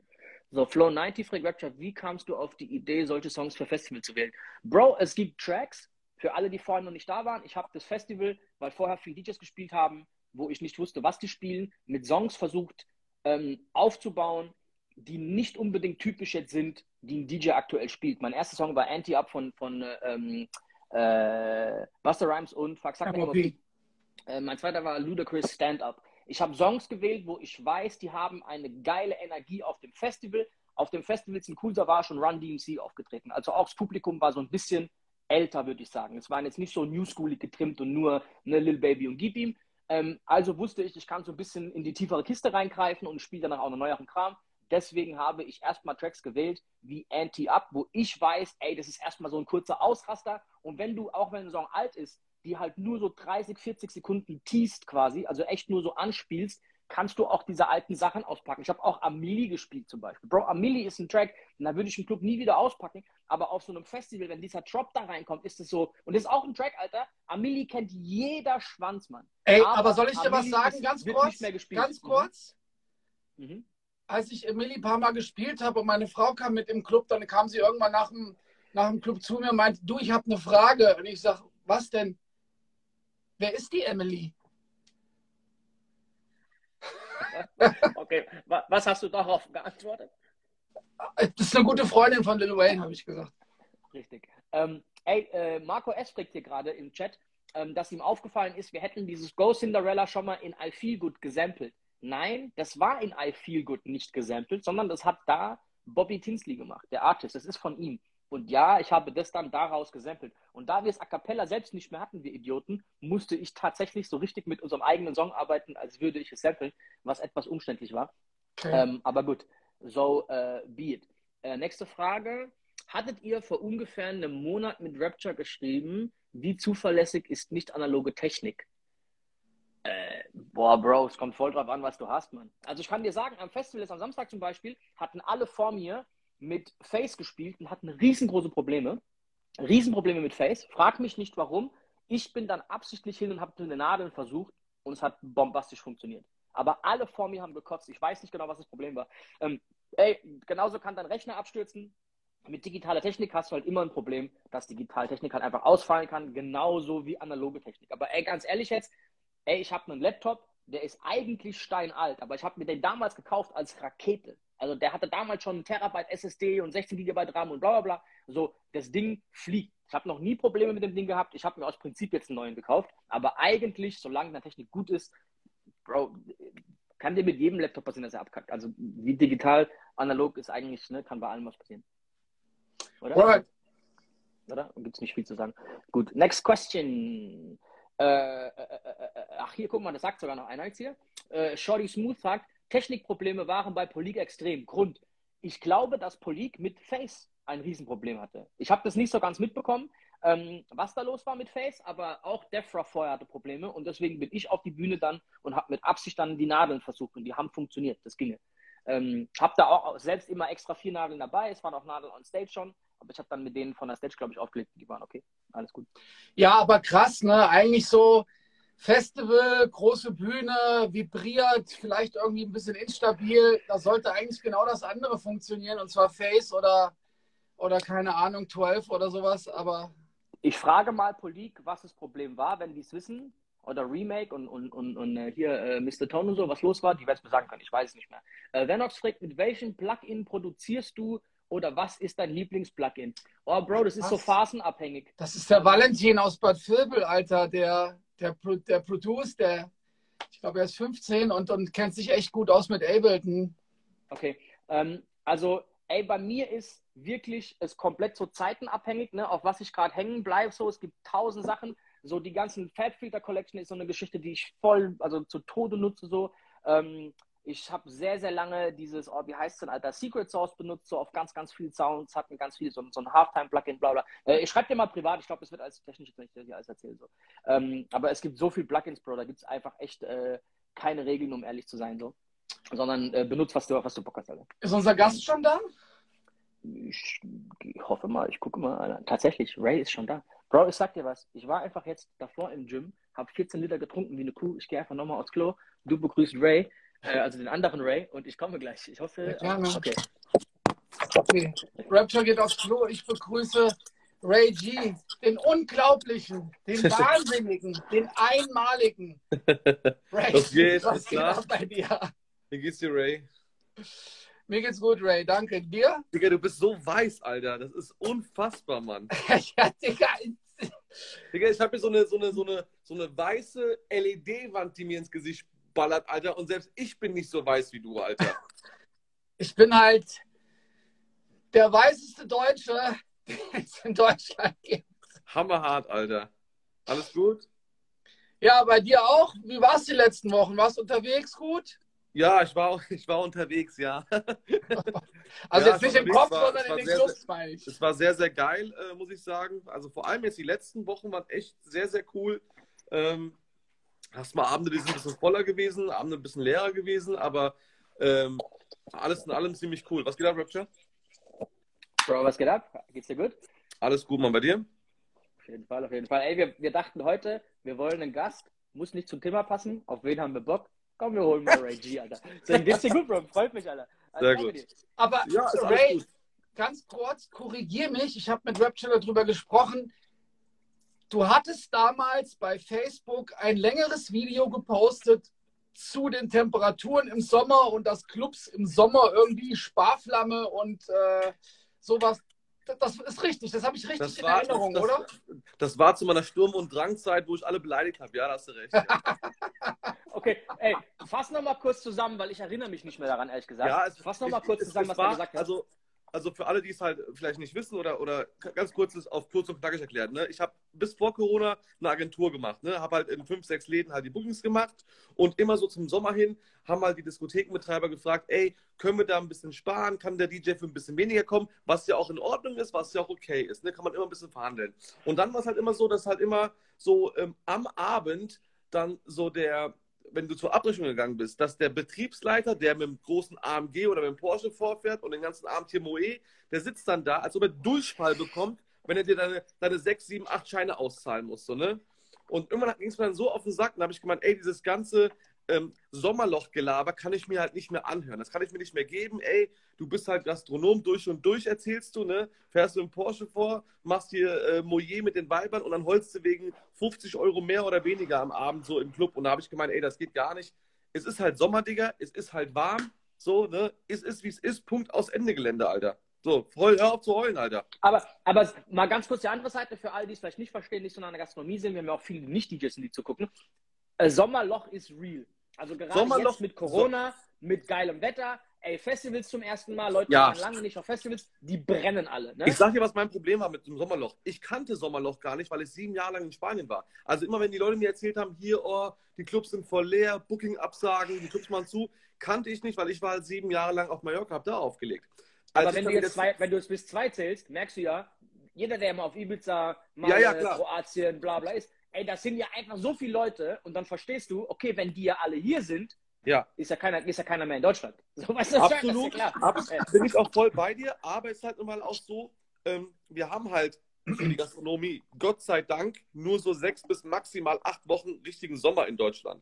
So, Flow90 fragt Rapture, wie kamst du auf die Idee, solche Songs für Festival zu wählen? Bro, es gibt Tracks, für alle, die vorhin noch nicht da waren. Ich habe das Festival, weil vorher viele DJs gespielt haben, wo ich nicht wusste, was die spielen, mit Songs versucht ähm, aufzubauen, die nicht unbedingt typisch jetzt sind, die ein DJ aktuell spielt. Mein erster Song war Anti-Up von, von ähm, äh, Buster Rhymes und Fuck Suck MOP. äh, mein zweiter war Ludacris Stand Up. Ich habe Songs gewählt, wo ich weiß, die haben eine geile Energie auf dem Festival. Auf dem Festival in Coolser war schon Run DMC aufgetreten. Also auch das Publikum war so ein bisschen älter, würde ich sagen. Es waren jetzt nicht so newschoolig getrimmt und nur ne, Lil Baby und Gib ihm. Ähm, also wusste ich, ich kann so ein bisschen in die tiefere Kiste reingreifen und spiele danach auch noch neueren Kram. Deswegen habe ich erstmal Tracks gewählt wie Anti-Up, wo ich weiß, ey, das ist erstmal so ein kurzer Ausraster. Und wenn du, auch wenn ein Song alt ist, die halt nur so 30, 40 Sekunden teast quasi, also echt nur so anspielst, kannst du auch diese alten Sachen auspacken. Ich habe auch Amelie gespielt zum Beispiel. Bro, Amelie ist ein Track, den würde ich im Club nie wieder auspacken, aber auf so einem Festival, wenn dieser Drop da reinkommt, ist es so, und das ist auch ein Track, Alter, Amelie kennt jeder Schwanzmann. Ey, aber, soll ich dir was Amelie sagen, ist- ganz kurz? nicht mehr gespielt. Ganz Mhm. kurz. Mhm. Als ich Emily ein paar Mal gespielt habe und meine Frau kam mit im Club, dann kam sie irgendwann nach dem, nach dem Club zu mir und meinte, du, ich habe eine Frage. Und ich sage, was denn? Wer ist die Emily? Okay, wa- was hast du darauf geantwortet? Das ist eine gute Freundin von Lil Wayne, habe ich gesagt. Richtig. Ähm, ey, äh, Marco S. fragt hier gerade im Chat, ähm, dass ihm aufgefallen ist, wir hätten dieses Go Cinderella schon mal in I Feel Good gesampelt. nein, das war in I Feel Good nicht gesampelt, sondern das hat da Bobby Tinsley gemacht, der Artist. Das ist von ihm. Und ja, ich habe das dann daraus gesampelt. Und da wir es a cappella selbst nicht mehr hatten, wir Idioten, musste ich tatsächlich so richtig mit unserem eigenen Song arbeiten, als würde ich es samplen, was etwas umständlich war. Okay. Ähm, aber gut, so uh, be it. Äh, nächste Frage. Hattet ihr vor ungefähr einem Monat mit Rapture geschrieben, wie zuverlässig ist nicht analoge Technik? Äh, boah, Bro, es kommt voll drauf an, was du hast, Mann. Also ich kann dir sagen, am Festival ist am Samstag zum Beispiel, hatten alle vor mir mit Face gespielt und hatten riesengroße Probleme. Riesenprobleme mit Face. Frag mich nicht warum. Ich bin dann absichtlich hin und habe eine Nadeln versucht und es hat bombastisch funktioniert. Aber alle vor mir haben gekotzt. Ich weiß nicht genau, was das Problem war. Ähm, ey, genauso kann dein Rechner abstürzen. Mit digitaler Technik hast du halt immer ein Problem, dass digitale Technik halt einfach ausfallen kann, genauso wie analoge Technik. Aber ey, ganz ehrlich jetzt, ey, ich habe einen Laptop, der ist eigentlich steinalt, aber ich habe mir den damals gekauft als Rakete. Also der hatte damals schon einen Terabyte SSD und 16 GB RAM und bla bla bla. So, das Ding fliegt. Ich habe noch nie Probleme mit dem Ding gehabt. Ich habe mir aus Prinzip jetzt einen neuen gekauft. Aber eigentlich, solange die Technik gut ist, Bro, kann dir mit jedem Laptop passieren, dass er abkackt. Also wie digital, analog ist eigentlich, ne, kann bei allem was passieren. Oder? Right. Oder? Gibt es nicht viel zu sagen. Gut, next question. Äh, äh, äh, ach, hier, guck mal, das sagt sogar noch einer jetzt hier. Shorty Smooth sagt, Technikprobleme waren bei Polik extrem. Grund, ich glaube, dass Polik mit Face ein Riesenproblem hatte. Ich habe das nicht so ganz mitbekommen, ähm, was da los war mit Face, aber auch Defra vorher hatte Probleme und deswegen bin ich auf die Bühne dann und habe mit Absicht dann die Nadeln versucht und die haben funktioniert, das ginge. Ähm, habe da auch selbst immer extra vier Nadeln dabei, es waren auch Nadeln on Stage schon, aber ich habe dann mit denen von der Stage, glaube ich, aufgelegt, die waren okay, alles gut. Ja, aber krass, ne? Eigentlich so Festival, große Bühne, vibriert, vielleicht irgendwie ein bisschen instabil. Da sollte eigentlich genau das andere funktionieren, und zwar Face oder, oder keine Ahnung, 12 oder sowas, aber. Ich frage mal Polik, was das Problem war, wenn die es wissen. Oder Remake und, und, und, und äh, hier äh, Mr. Tone und so, was los war, die werden es mir sagen können, ich weiß es nicht mehr. Äh, Venox fragt, mit welchem Plugin produzierst du oder was ist dein Lieblings-Plugin? Oh, Bro, das ist was? so phasenabhängig. Das ist der Valentin aus Bad Vilbel, Alter, der, der, der Produce, der, ich glaube, er ist 15 und, und kennt sich echt gut aus mit Ableton. Okay, ähm, also, ey, bei mir ist wirklich es komplett so zeitenabhängig, ne, auf was ich gerade hängen bleibe. So, es gibt tausend Sachen. So, die ganzen Fat Filter Collection ist so eine Geschichte, die ich voll, also zu Tode nutze. So, ähm, ich habe sehr, sehr lange dieses, oh, wie heißt es denn, Alter, Secret Source benutzt, so auf ganz, ganz viele Sounds, hatten ganz viele, so, so ein Halftime-Plugin, bla bla. Äh, ich schreibe dir mal privat, ich glaube, es wird alles technisch, wenn ich dir alles erzähle. So. Ähm, aber es gibt so viele Plugins, Bro, da gibt es einfach echt äh, keine Regeln, um ehrlich zu sein, so. Sondern äh, benutzt, was du, was du Bock hast, Alter. Ist unser Gast schon da? Ich, ich hoffe mal, ich gucke mal. Alter. Tatsächlich, Ray ist schon da. Bro, ich sag dir was, ich war einfach jetzt davor im Gym, habe 14 Liter getrunken wie eine Kuh, ich gehe einfach nochmal aufs Klo, du begrüßt Ray äh, also den anderen Ray, und ich komme gleich. Ich hoffe. Ja, okay. okay. Rapture geht aufs Klo. Ich begrüße Ray G, den unglaublichen, den wahnsinnigen, den einmaligen. Ray, was geht? Was geht ab bei dir? Wie geht's dir, Ray? Mir geht's gut, Ray. Danke. Dir? Digga, du bist so weiß, Alter. Das ist unfassbar, Mann. ja, Digga. Digga, ich habe hier so eine, so, eine, so, eine, so eine weiße LED-Wand, die mir ins Gesicht ballert, Alter. Und selbst ich bin nicht so weiß wie du, Alter. Ich bin halt der weißeste Deutsche, den es in Deutschland gibt. Hammerhart, Alter. Alles gut? Ja, bei dir auch? Wie war es die letzten Wochen? Warst du unterwegs gut? Ja, ich war, ich war unterwegs, ja. also ja, jetzt nicht im Kopf, war, sondern in den sehr, Clubs, meine ich. Es war sehr, sehr geil, äh, muss ich sagen. Also vor allem jetzt die letzten Wochen waren echt sehr, sehr cool. Ähm, Hast mal Abende, die sind ein bisschen voller gewesen, Abende ein bisschen leerer gewesen, aber ähm, alles in allem ziemlich cool. Was geht ab, Rapture? Bro, was geht ab? Geht's dir gut? Alles gut, Mann, bei dir? Auf jeden Fall, auf jeden Fall. Ey, wir, wir dachten heute, wir wollen einen Gast, muss nicht zum Thema passen. Auf wen haben wir Bock? Komm, wir holen mal Ray G, Alter. So, geht's dir gut, Bro? Freut mich, Alter. Also, Sehr gut. Dir. Aber ja, Ray, ganz kurz, korrigier mich. Ich habe mit Rapture darüber gesprochen. Du hattest damals bei Facebook ein längeres Video gepostet zu den Temperaturen im Sommer und dass Clubs im Sommer irgendwie Sparflamme und äh, sowas. Das ist richtig, das habe ich richtig das in war, Erinnerung, das, oder? Das war zu meiner Sturm- und Drangzeit, wo ich alle beleidigt habe. Ja, da hast du recht. Ja. Okay, ey, fass noch mal kurz zusammen, weil ich erinnere mich nicht mehr daran, ehrlich gesagt. Ja, es, fass noch mal ich- kurz es- zusammen, es was war, du gesagt hast. Also, also für alle, die es halt vielleicht nicht wissen oder, oder ganz kurz auf kurz und knackig erklärt. Ne? Ich habe bis vor Corona eine Agentur gemacht. Ne? Habe halt in fünf, sechs Läden halt die Bookings gemacht und immer so zum Sommer hin haben halt die Diskothekenbetreiber gefragt, ey, können wir da ein bisschen sparen? Kann der DJ für ein bisschen weniger kommen? Was ja auch in Ordnung ist, was ja auch okay ist. Ne? Kann man immer ein bisschen verhandeln. Und dann war es halt immer so, dass halt immer so ähm, am Abend dann so der, wenn du zur Abrechnung gegangen bist, dass der Betriebsleiter, der mit dem großen AMG oder mit dem Porsche vorfährt und den ganzen Abend hier Moe, der sitzt dann da, als ob er Durchfall bekommt, wenn er dir deine, deine sechs, sieben, acht Scheine auszahlen muss. So, ne? Und irgendwann ging es mir dann so auf den Sack, dann habe ich gemeint, ey, dieses ganze ähm, Sommerlochgelaber kann ich mir halt nicht mehr anhören. Das kann ich mir nicht mehr geben. Ey, du bist halt Gastronom durch und durch, erzählst du, ne? Fährst du im Porsche vor, machst hier äh, Moyer mit den Weibern und dann holst du wegen 50 Euro mehr oder weniger am Abend so im Club. Und da habe ich gemeint, ey, das geht gar nicht. Es ist halt Sommer, Digga, es ist halt warm, so, ne? Es ist, wie es ist, Punkt aus Ende Gelände, Alter. So, voll, hör auf zu heulen, Alter. Aber, aber mal ganz kurz die andere Seite für alle, die es vielleicht nicht verstehen, nicht so in der Gastronomie sind. Wir haben ja auch viele Nicht-DJs, die zu gucken. Äh, Sommerloch ist real. Also gerade Sommerloch- jetzt mit Corona, mit geilem Wetter, ey, Festivals zum ersten Mal, Leute Ja. waren lange nicht auf Festivals, die brennen alle. Ne? Ich sag dir, was mein Problem war mit dem Sommerloch. Ich kannte Sommerloch gar nicht, weil ich sieben Jahre lang in Spanien war. Also immer, wenn die Leute mir erzählt haben, hier, oh, die Clubs sind voll leer, Booking-Absagen, die Clubs machen zu, kannte ich nicht, weil ich war halt sieben Jahre lang auf Mallorca, hab da aufgelegt. Aber Als wenn ich du, jetzt zwei, wenn du jetzt bis zwei zählst, merkst du ja, jeder, der mal auf Ibiza, mal Ja, ja. Kroatien, bla bla ist, ey, das sind ja einfach so viele Leute und dann verstehst du, okay, wenn die ja alle hier sind, Ja, ist ja keiner, ist ja keiner mehr in Deutschland. So, weißt du, absolut. ja. Absolut. Bin ich auch voll bei dir, aber es ist halt immer auch so, ähm, wir haben halt für die Gastronomie, Gott sei Dank, nur so sechs bis maximal acht Wochen richtigen Sommer in Deutschland.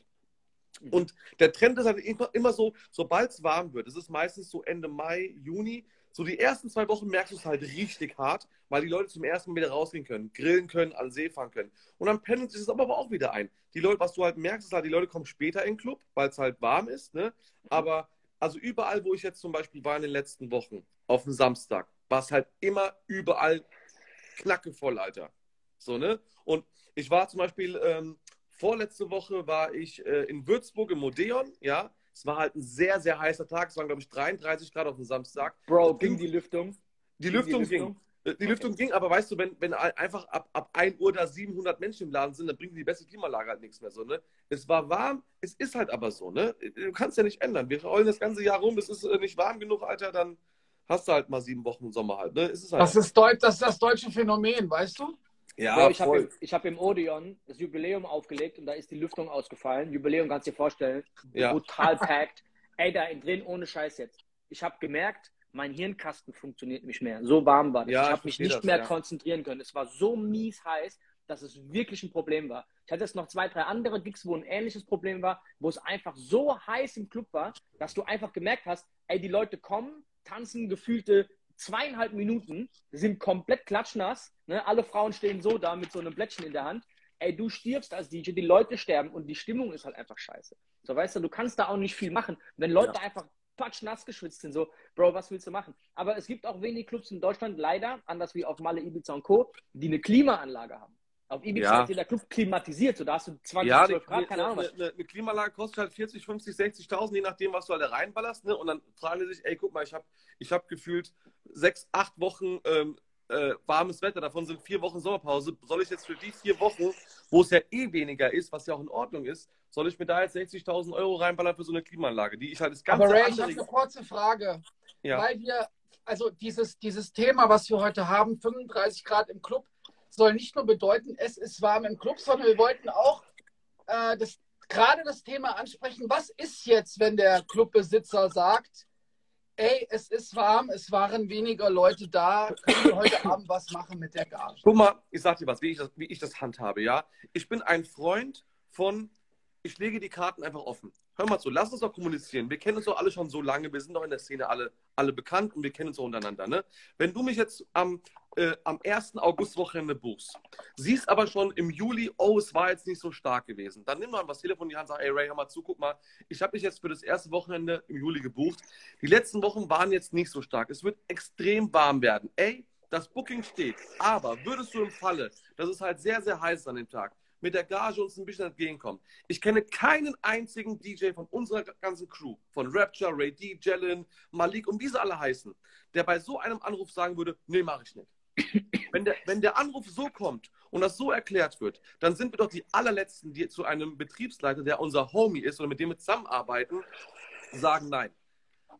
Und der Trend ist halt immer, immer so, sobald es warm wird, es ist meistens so Ende Mai, Juni, so die ersten zwei Wochen merkst du es halt richtig hart, weil die Leute zum ersten Mal wieder rausgehen können, grillen können, an See fahren können. Und dann pendelt sich das aber auch wieder ein. Die Leute, was du halt merkst, ist halt, die Leute kommen später in den Club, weil es halt warm ist, ne? Aber also überall, wo ich jetzt zum Beispiel war in den letzten Wochen, auf dem Samstag, war es halt immer überall knackevoll, Alter. So, ne? Und ich war zum Beispiel, ähm, vorletzte Woche war ich äh, in Würzburg im Odeon, ja. Es war halt ein sehr, sehr heißer Tag. Es waren, glaube ich, 33 Grad auf dem Samstag. Bro, ging die Lüftung. Die Ging Lüftung ging. Äh, Die Lüftung ging, aber weißt du, wenn, wenn ein- einfach ab, ab 1 Uhr da 700 Menschen im Laden sind, dann bringt die beste Klimaanlage halt nichts mehr so, ne? Es war warm, es ist halt aber so, ne? Du kannst ja nicht ändern. Wir rollen das ganze Jahr rum, es ist äh, nicht warm genug, Alter, dann hast du halt mal sieben Wochen Sommer halt, ne? Es ist halt Das ist, Deut das ist das deutsche Phänomen, weißt du? Ja, ich habe im, hab im Odeon das Jubiläum aufgelegt und da ist die Lüftung ausgefallen. Jubiläum kannst du dir vorstellen. Ja. Brutal packed. Ey, da drin ohne Scheiß jetzt. Ich habe gemerkt, mein Hirnkasten funktioniert nicht mehr. So warm war das. Ja, ich habe mich nicht das, mehr ja. konzentrieren können. Es war so mies heiß, dass es wirklich ein Problem war. Ich hatte jetzt noch zwei, drei andere Gigs, wo ein ähnliches Problem war, wo es einfach so heiß im Club war, dass du einfach gemerkt hast, ey, die Leute kommen, tanzen gefühlte zweieinhalb Minuten, sind komplett klatschnass. Ne? Alle Frauen stehen so da mit so einem Blättchen in der Hand. Ey, du stirbst als DJ, die Leute sterben und die Stimmung ist halt einfach scheiße. So, weißt du, du kannst da auch nicht viel machen. Wenn Leute einfach patschnass geschwitzt sind, so, Bro, was willst du machen? Aber es gibt auch wenig Clubs in Deutschland, leider, anders wie auf Malle, Ibiza und Co., die eine Klimaanlage haben. Auf Ibiza Ja. ist jeder Club klimatisiert, so da hast du 20, Ja, 12 Grad, keine Ahnung was. eine, eine, eine Klimaanlage kostet halt 40, 50, 60.000, je nachdem, was du halt da reinballerst. Ne? Und dann fragen die sich, ey, guck mal, ich habe ich hab gefühlt sechs, acht Wochen ähm, äh, warmes Wetter, davon sind vier Wochen Sommerpause. Soll ich jetzt für die vier Wochen, wo es ja eh weniger ist, was ja auch in Ordnung ist, soll ich mir da jetzt 60.000 Euro reinballern für so eine Klimaanlage, die ich halt das ganze Aber Ray, ich habe eine kurze Frage. Ja. Weil wir, also dieses, dieses Thema, was wir heute haben, 35 Grad im Club, soll nicht nur bedeuten, es ist warm im Club, sondern wir wollten auch äh, das, gerade das Thema ansprechen. Was ist jetzt, wenn der Clubbesitzer sagt, ey, es ist warm, es waren weniger Leute da, können wir heute Abend was machen mit der Gage? Guck mal, ich sag dir was, wie ich das, wie ich das handhabe, ja. Ich bin ein Freund von, ich lege die Karten einfach offen. Hör mal zu, lass uns doch kommunizieren. Wir kennen uns doch alle schon so lange, wir sind doch in der Szene alle, alle bekannt und wir kennen uns auch untereinander. Ne? Wenn du mich jetzt am, äh, am 1. August-Wochenende buchst, siehst aber schon im Juli, oh, es war jetzt nicht so stark gewesen, dann nimm mal das Telefon in die Hand und sag, ey Ray, hör mal zu, guck mal, ich habe dich jetzt für das erste Wochenende im Juli gebucht. Die letzten Wochen waren jetzt nicht so stark. Es wird extrem warm werden. Ey, das Booking steht. Aber würdest du im Falle, dass es halt sehr, sehr heiß ist an dem Tag, mit der Gage uns ein bisschen entgegenkommt. Ich kenne keinen einzigen DJ von unserer ganzen Crew, von Rapture, Ray D, Jalen, Malik und wie sie alle heißen, der bei so einem Anruf sagen würde, nee, mache ich nicht. Wenn der, wenn der Anruf so kommt und das so erklärt wird, dann sind wir doch die allerletzten, die zu einem Betriebsleiter, der unser Homie ist oder mit dem wir zusammenarbeiten, sagen nein.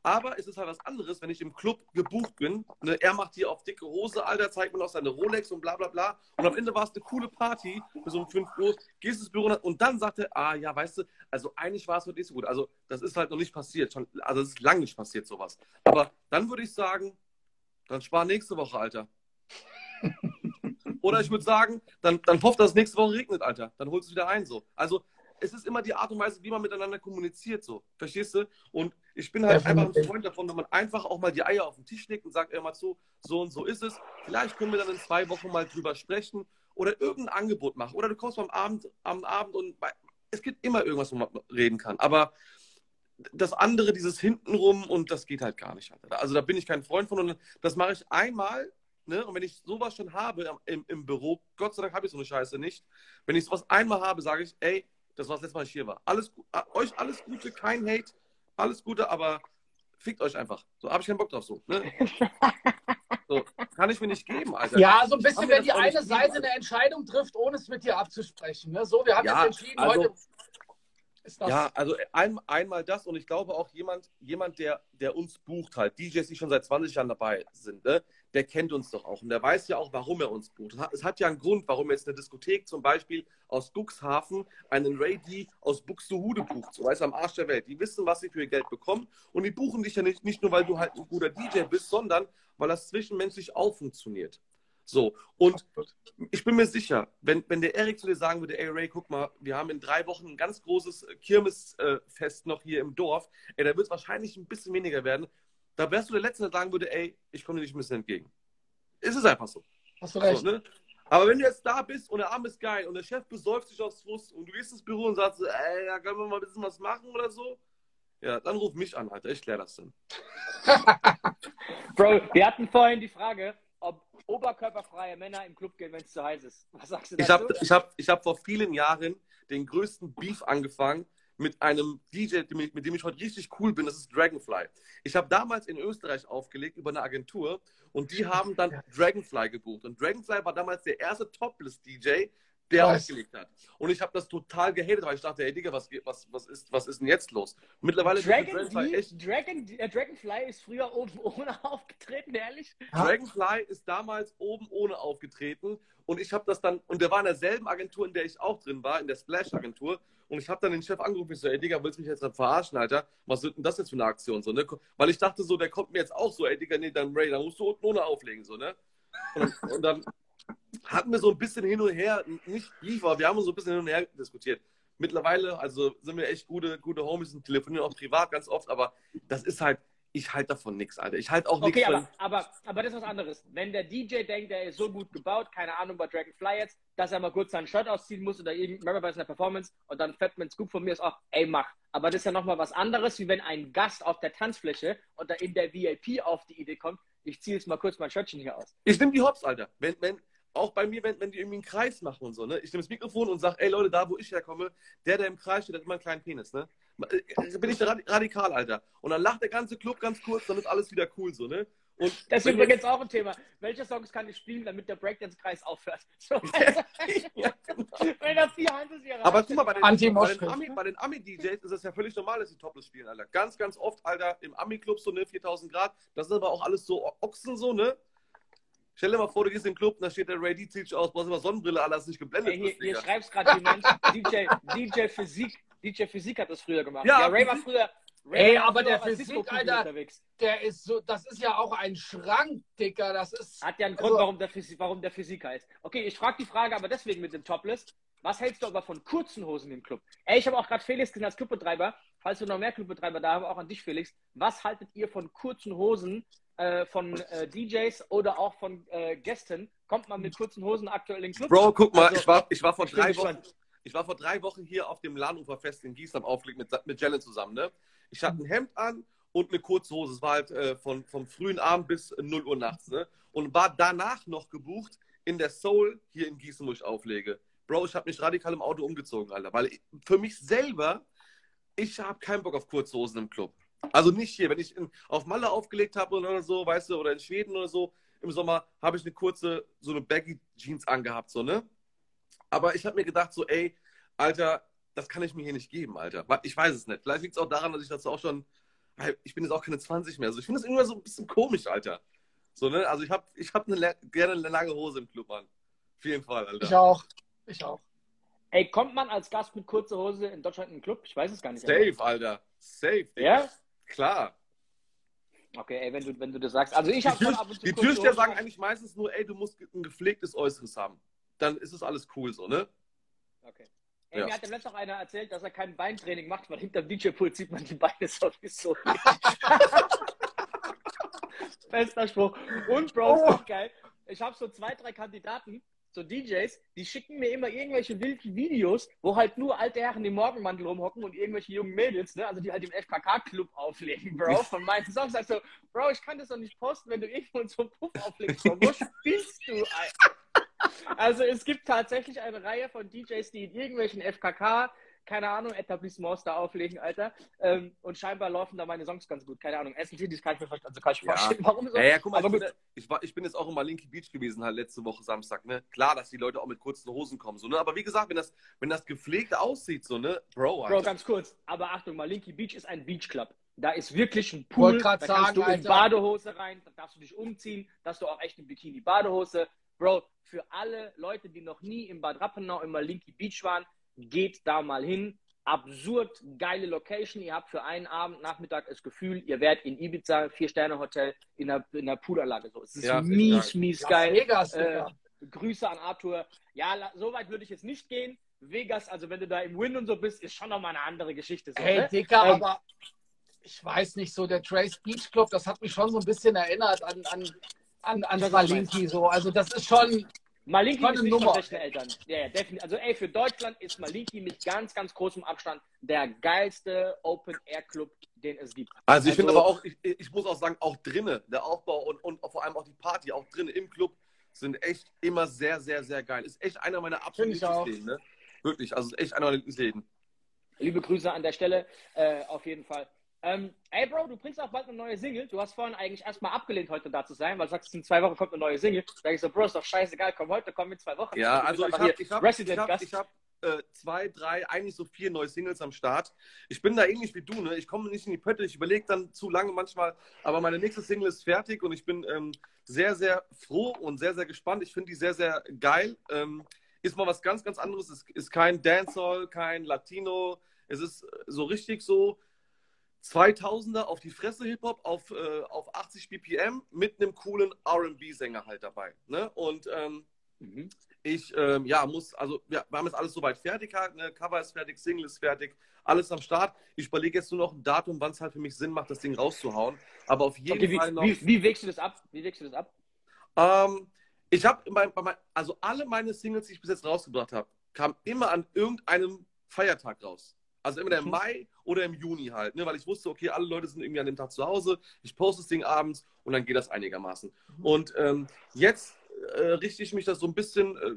Aber es ist halt was anderes, wenn ich im Club gebucht bin. Ne, er macht hier auf dicke Hose, Alter, zeigt mir noch seine Rolex und bla bla bla. Und am Ende war es eine coole Party bis um 5 Uhr. Gehst ins Büro und dann sagt er, ah ja, weißt du, also eigentlich war es heute nicht so gut. Also das ist halt noch nicht passiert. Schon, also es ist lange nicht passiert, sowas. Aber dann würde ich sagen, dann spar nächste Woche, Alter. Oder ich würde sagen, dann, dann hofft, dass es nächste Woche regnet, Alter. Dann holst du es wieder ein, so. Also es ist immer die Art und Weise, wie man miteinander kommuniziert, so. Verstehst du? Und ich bin halt einfach ein Freund davon, wenn man einfach auch mal die Eier auf den Tisch legt und sagt, ey, mal so, so und so ist es. Vielleicht können wir dann in zwei Wochen mal drüber sprechen oder irgendein Angebot machen. Oder du kommst am Abend, am Abend und es gibt immer irgendwas, wo man reden kann. Aber das andere, dieses Hintenrum und das geht halt gar nicht. Also da bin ich kein Freund von und das mache ich einmal. Ne? Und wenn ich sowas schon habe im, im Büro, Gott sei Dank habe ich so eine Scheiße nicht. Wenn ich sowas einmal habe, sage ich, ey, das war das letzte Mal, ich hier war. Alles, euch alles Gute, kein Hate, alles Gute, aber fickt euch einfach. So habe ich keinen Bock drauf. So, ne? so, kann ich mir nicht geben, Alter. Ja, so ein bisschen, wenn die eine Seite eine Entscheidung trifft, ohne es mit dir abzusprechen. Ne? So, wir haben ja, jetzt entschieden, also, heute ja, also ein, einmal das und ich glaube auch jemand, jemand der, der uns bucht halt, DJs, die schon seit 20 Jahren dabei sind, ne, der kennt uns doch auch und der weiß ja auch, warum er uns bucht. Es hat ja einen Grund, warum jetzt eine Diskothek zum Beispiel aus Cuxhaven einen Ray D aus Buxtehude bucht, so weiß am Arsch der Welt. Die wissen, was sie für ihr Geld bekommen und die buchen dich ja nicht, nicht nur, weil du halt ein guter DJ bist, sondern weil das zwischenmenschlich auch funktioniert. So, und ich bin mir sicher, wenn, wenn der Erik zu dir sagen würde, ey Ray, guck mal, wir haben in drei Wochen ein ganz großes Kirmesfest noch hier im Dorf, ey, da wird es wahrscheinlich ein bisschen weniger werden, da wärst du der Letzte, der sagen würde, ey, ich komme dir nicht ein bisschen entgegen. Ist es einfach so. Hast du recht. So, ne? Aber wenn du jetzt da bist und der Arm ist geil und der Chef besäuft sich aufs Fuß und du gehst ins Büro und sagst, ey, da können wir mal ein bisschen was machen oder so, ja, dann ruf mich an, Alter, ich klär das dann. Bro, wir hatten vorhin die Frage, oberkörperfreie Männer im Club gehen, wenn es zu heiß ist. Was sagst du dazu? Ich habe ich hab, ich hab vor vielen Jahren den größten Beef angefangen mit einem DJ, mit dem ich heute richtig cool bin, das ist Dragonfly. Ich habe damals in Österreich aufgelegt über eine Agentur und die haben dann Dragonfly gebucht. Und Dragonfly war damals der erste Topless-DJ, der was? aufgelegt hat. Und ich habe das total gehatet, weil ich dachte, ey Digga, was, was, was, ist, was ist denn jetzt los? Mittlerweile Dragon, Dragonfly echt. Dragon, äh, Dragonfly ist früher oben ohne aufgetreten, ehrlich? Dragonfly ist damals oben ohne aufgetreten und ich habe das dann, und der war in derselben Agentur, in der ich auch drin war, in der Splash-Agentur. Und ich habe dann den Chef angerufen, ich so, ey Digga, willst du mich jetzt verarschen, Alter? Was wird denn das jetzt für eine Aktion? So, ne? Weil ich dachte so, der kommt mir jetzt auch so, ey Digga, nee, dann Ray, dann musst du unten ohne auflegen, so, ne? Und, und dann hatten wir so ein bisschen hin und her, nicht liefer, wir haben so ein bisschen hin und her diskutiert. Mittlerweile, also sind wir echt gute, gute Homies und telefonieren auch privat ganz oft, aber das ist halt, ich halte davon nichts, Alter. Ich halte auch nichts okay, aber, aber, aber das ist was anderes. Wenn der DJ denkt, der ist so gut gebaut, keine Ahnung bei Dragonfly jetzt, dass er mal kurz seinen Shirt ausziehen muss oder irgendwann bei seiner Performance und dann fährt man Scoop von mir ist auch, ey, mach. Aber das ist ja nochmal was anderes, wie wenn ein Gast auf der Tanzfläche oder in der VIP auf die Idee kommt, ich ziehe jetzt mal kurz mein Shirtchen hier aus. Ich nehme die Hops, Alter. Wenn, wenn, auch bei mir, wenn, wenn die irgendwie einen Kreis machen und so, ne? Ich nehme das Mikrofon und sage, ey Leute, da wo ich herkomme, der, der im Kreis steht, hat immer einen kleinen Penis, ne? Äh, bin ich da radikal, Alter. Und dann lacht der ganze Club ganz kurz, dann ist alles wieder cool, so, ne? Und das ist übrigens auch ein Thema. Welche Songs kann ich spielen, damit der Breakdance-Kreis aufhört? So, ja, genau. Wenn das die Hand ist, Aber guck mal, bei den, bei den, Ami, bei den Ami-DJs ist es ja völlig normal, dass sie Topless spielen, Alter. Ganz, ganz oft, Alter, im Ami-Club so, ne, 4000 Grad. Das sind aber auch alles so Ochsen, so, ne? Stell dir mal vor, du gehst in den Club, da steht der Ray D, zieht sich aus, brauchst immer Sonnenbrille, alles nicht geblendet. Hey, hier, hier schreibst gerade jemand, DJ, DJ Physik, DJ Physik hat das früher gemacht. Ja, ja Ray war früher. Ray Ey, war aber der Physik, Alter, unterwegs. der ist so, das ist ja auch ein Schrank, Dicker, das ist... Hat ja einen Grund, also, warum, der Physik, warum der Physik heißt. Okay, ich frage die Frage aber deswegen mit dem Topless. Was hältst du aber von kurzen Hosen im Club? Ey, ich habe auch gerade Felix gesehen als Clubbetreiber. Falls wir noch mehr Clubbetreiber da haben, auch an dich, Felix. Was haltet ihr von kurzen Hosen äh, von äh, DJs oder auch von äh, Gästen kommt man mit kurzen Hosen aktuell in Club. Bro, guck mal, also, ich, war, ich, war vor drei Wochen, ich war vor drei Wochen hier auf dem Lahnuferfest in Gießen am Aufleg mit, mit Jalen zusammen. Ne? Ich hatte ein Hemd an und eine kurze Hose. Es war halt äh, von, vom frühen Abend bis 0 Uhr nachts. Ne? Und war danach noch gebucht in der Soul hier in Gießen, wo ich auflege. Bro, ich habe mich radikal im Auto umgezogen, Alter. Weil ich, für mich selber, ich habe keinen Bock auf kurze Hosen im Club. Also nicht hier, wenn ich in, auf Malle aufgelegt habe oder so, weißt du, oder in Schweden oder so, im Sommer habe ich eine kurze, so eine Baggy Jeans angehabt, so, ne? Aber ich habe mir gedacht, so, ey, Alter, das kann ich mir hier nicht geben, Alter. Ich weiß es nicht. Vielleicht liegt es auch daran, dass ich das auch schon, ich bin jetzt auch keine 20 mehr. Also ich finde das irgendwie so ein bisschen komisch, Alter. So, ne? Also ich habe ich hab gerne eine lange Hose im Club, Mann. Auf jeden Fall, Alter. Ich auch. Ich auch. Ey, kommt man als Gast mit kurzer Hose in Deutschland in den Club? Ich weiß es gar nicht. Safe, Alter. Safe. Ja? Klar. Okay, ey, wenn du, wenn du das sagst. Also ich habe Die, Tür, die Türsteher sagen eigentlich meistens nur, ey, du musst ein gepflegtes Äußeres haben. Dann ist es alles cool so, ne? Okay. Ey, ja. Mir hat letztens auch einer erzählt, dass er kein Beintraining macht, weil hinter dem DJ-Pult sieht man die Beine sowieso. Bester Spruch. Und Bro, oh. ist geil. Ich habe so zwei, drei Kandidaten, so DJs, die schicken mir immer irgendwelche wilden Videos, wo halt nur alte Herren im Morgenmantel rumhocken und irgendwelche jungen Mädels, ne, also die halt im FKK-Club auflegen, Bro, von meinen Songs. Sagst so, Bro, ich kann das doch nicht posten, wenn du irgendwo so einen Puff auflegst. Bro. Wo spielst du? Also es gibt tatsächlich eine Reihe von DJs, die in irgendwelchen FKK keine Ahnung, Etablissements da auflegen, Alter. Ähm, und scheinbar laufen da meine Songs ganz gut. Keine Ahnung. Essen das kann ich mir verstehen. Also kann ich ja. verstehen, warum so. Ja, ja, guck mal, Aber ich, bin, ich, war, ich bin jetzt auch in Malinki Beach gewesen, halt letzte Woche Samstag, ne? Klar, dass die Leute auch mit kurzen Hosen kommen, so, ne? Aber wie gesagt, wenn das, wenn das gepflegt aussieht, so, ne? Bro, Alter. Bro, ganz kurz. Aber Achtung, Malinki Beach ist ein Beachclub. Da ist wirklich ein Pool. Da kannst sagen, du in Badehose rein, da darfst du dich umziehen, da hast du auch echt ein Bikini-Badehose. Bro, für alle Leute, die noch nie im Bad Rappenau im Malinki Beach waren, geht da mal hin absurd geile Location. Ihr habt für einen Abend, Nachmittag das Gefühl, ihr werdet in Ibiza, Vier-Sterne-Hotel, in der, in der Puderanlage. So. Es ist ja, mies, mies geil. Vegas, äh, Grüße an Arthur. Ja, so weit würde ich jetzt nicht gehen. Vegas, also wenn du da im Win und so bist, ist schon nochmal eine andere Geschichte. So, hey, ne? Dicker, ähm, aber ich weiß nicht, so der Trace Beach Club, das hat mich schon so ein bisschen erinnert an, an, an, an Valinki. So. Also das ist schon, Malinki ist nicht Nummer. von Eltern. Ja, ja, definitiv. Also ey, für Deutschland ist Malinki mit ganz, ganz großem Abstand der geilste Open-Air-Club, den es gibt. Also ich also, finde aber auch, ich, ich, muss auch sagen, auch drinnen, der Aufbau und, und vor allem auch die Party, auch drinnen im Club, sind echt immer sehr, sehr, sehr geil. Ist echt einer meiner absoluten Lieblingsläden. Ne? Wirklich, also echt einer meiner Lieblingsläden. Liebe Grüße an der Stelle, äh, auf jeden Fall. Ähm, ey, Bro, du bringst auch bald eine neue Single. Du hast vorhin eigentlich erstmal abgelehnt, heute da zu sein, weil du sagst, in zwei Wochen kommt eine neue Single. Da sag ich so, Bro, ist doch scheißegal, komm heute, komm in zwei Wochen. Ja, also ich habe ich hab, ich hab, ich hab, äh, zwei, drei, eigentlich so vier neue Singles am Start. Ich bin da ähnlich wie du, ne? Ich komme nicht in die Pötte, ich überlege dann zu lange manchmal, aber meine nächste Single ist fertig und ich bin ähm, sehr, sehr froh und sehr, sehr gespannt. Ich finde die sehr, sehr geil. Ähm, ist mal was ganz, ganz anderes. Es ist kein Dancehall, kein Latino. Es ist so richtig so 2000er auf die Fresse Hip-Hop auf, äh, auf 80 BPM mit einem coolen RB-Sänger halt dabei. Ne? Und ähm, mhm. ich ähm, ja, muss, also ja, wir haben jetzt alles soweit fertig halt, ne? Cover ist fertig, Single ist fertig, alles am Start. Ich überlege jetzt nur noch ein Datum, wann es halt für mich Sinn macht, das Ding rauszuhauen. Aber auf jeden okay, Fall wie, noch. Wie, wie wägst du das ab? Wie wägst du das ab? Ähm, ich habe, also alle meine Singles, die ich bis jetzt rausgebracht habe, kamen immer an irgendeinem Feiertag raus. Also immer im mhm. Mai oder im Juni halt, ne? weil ich wusste, okay, alle Leute sind irgendwie an dem Tag zu Hause, ich poste das Ding abends und dann geht das einigermaßen. Mhm. Und ähm, jetzt äh, richte ich mich das so ein bisschen äh,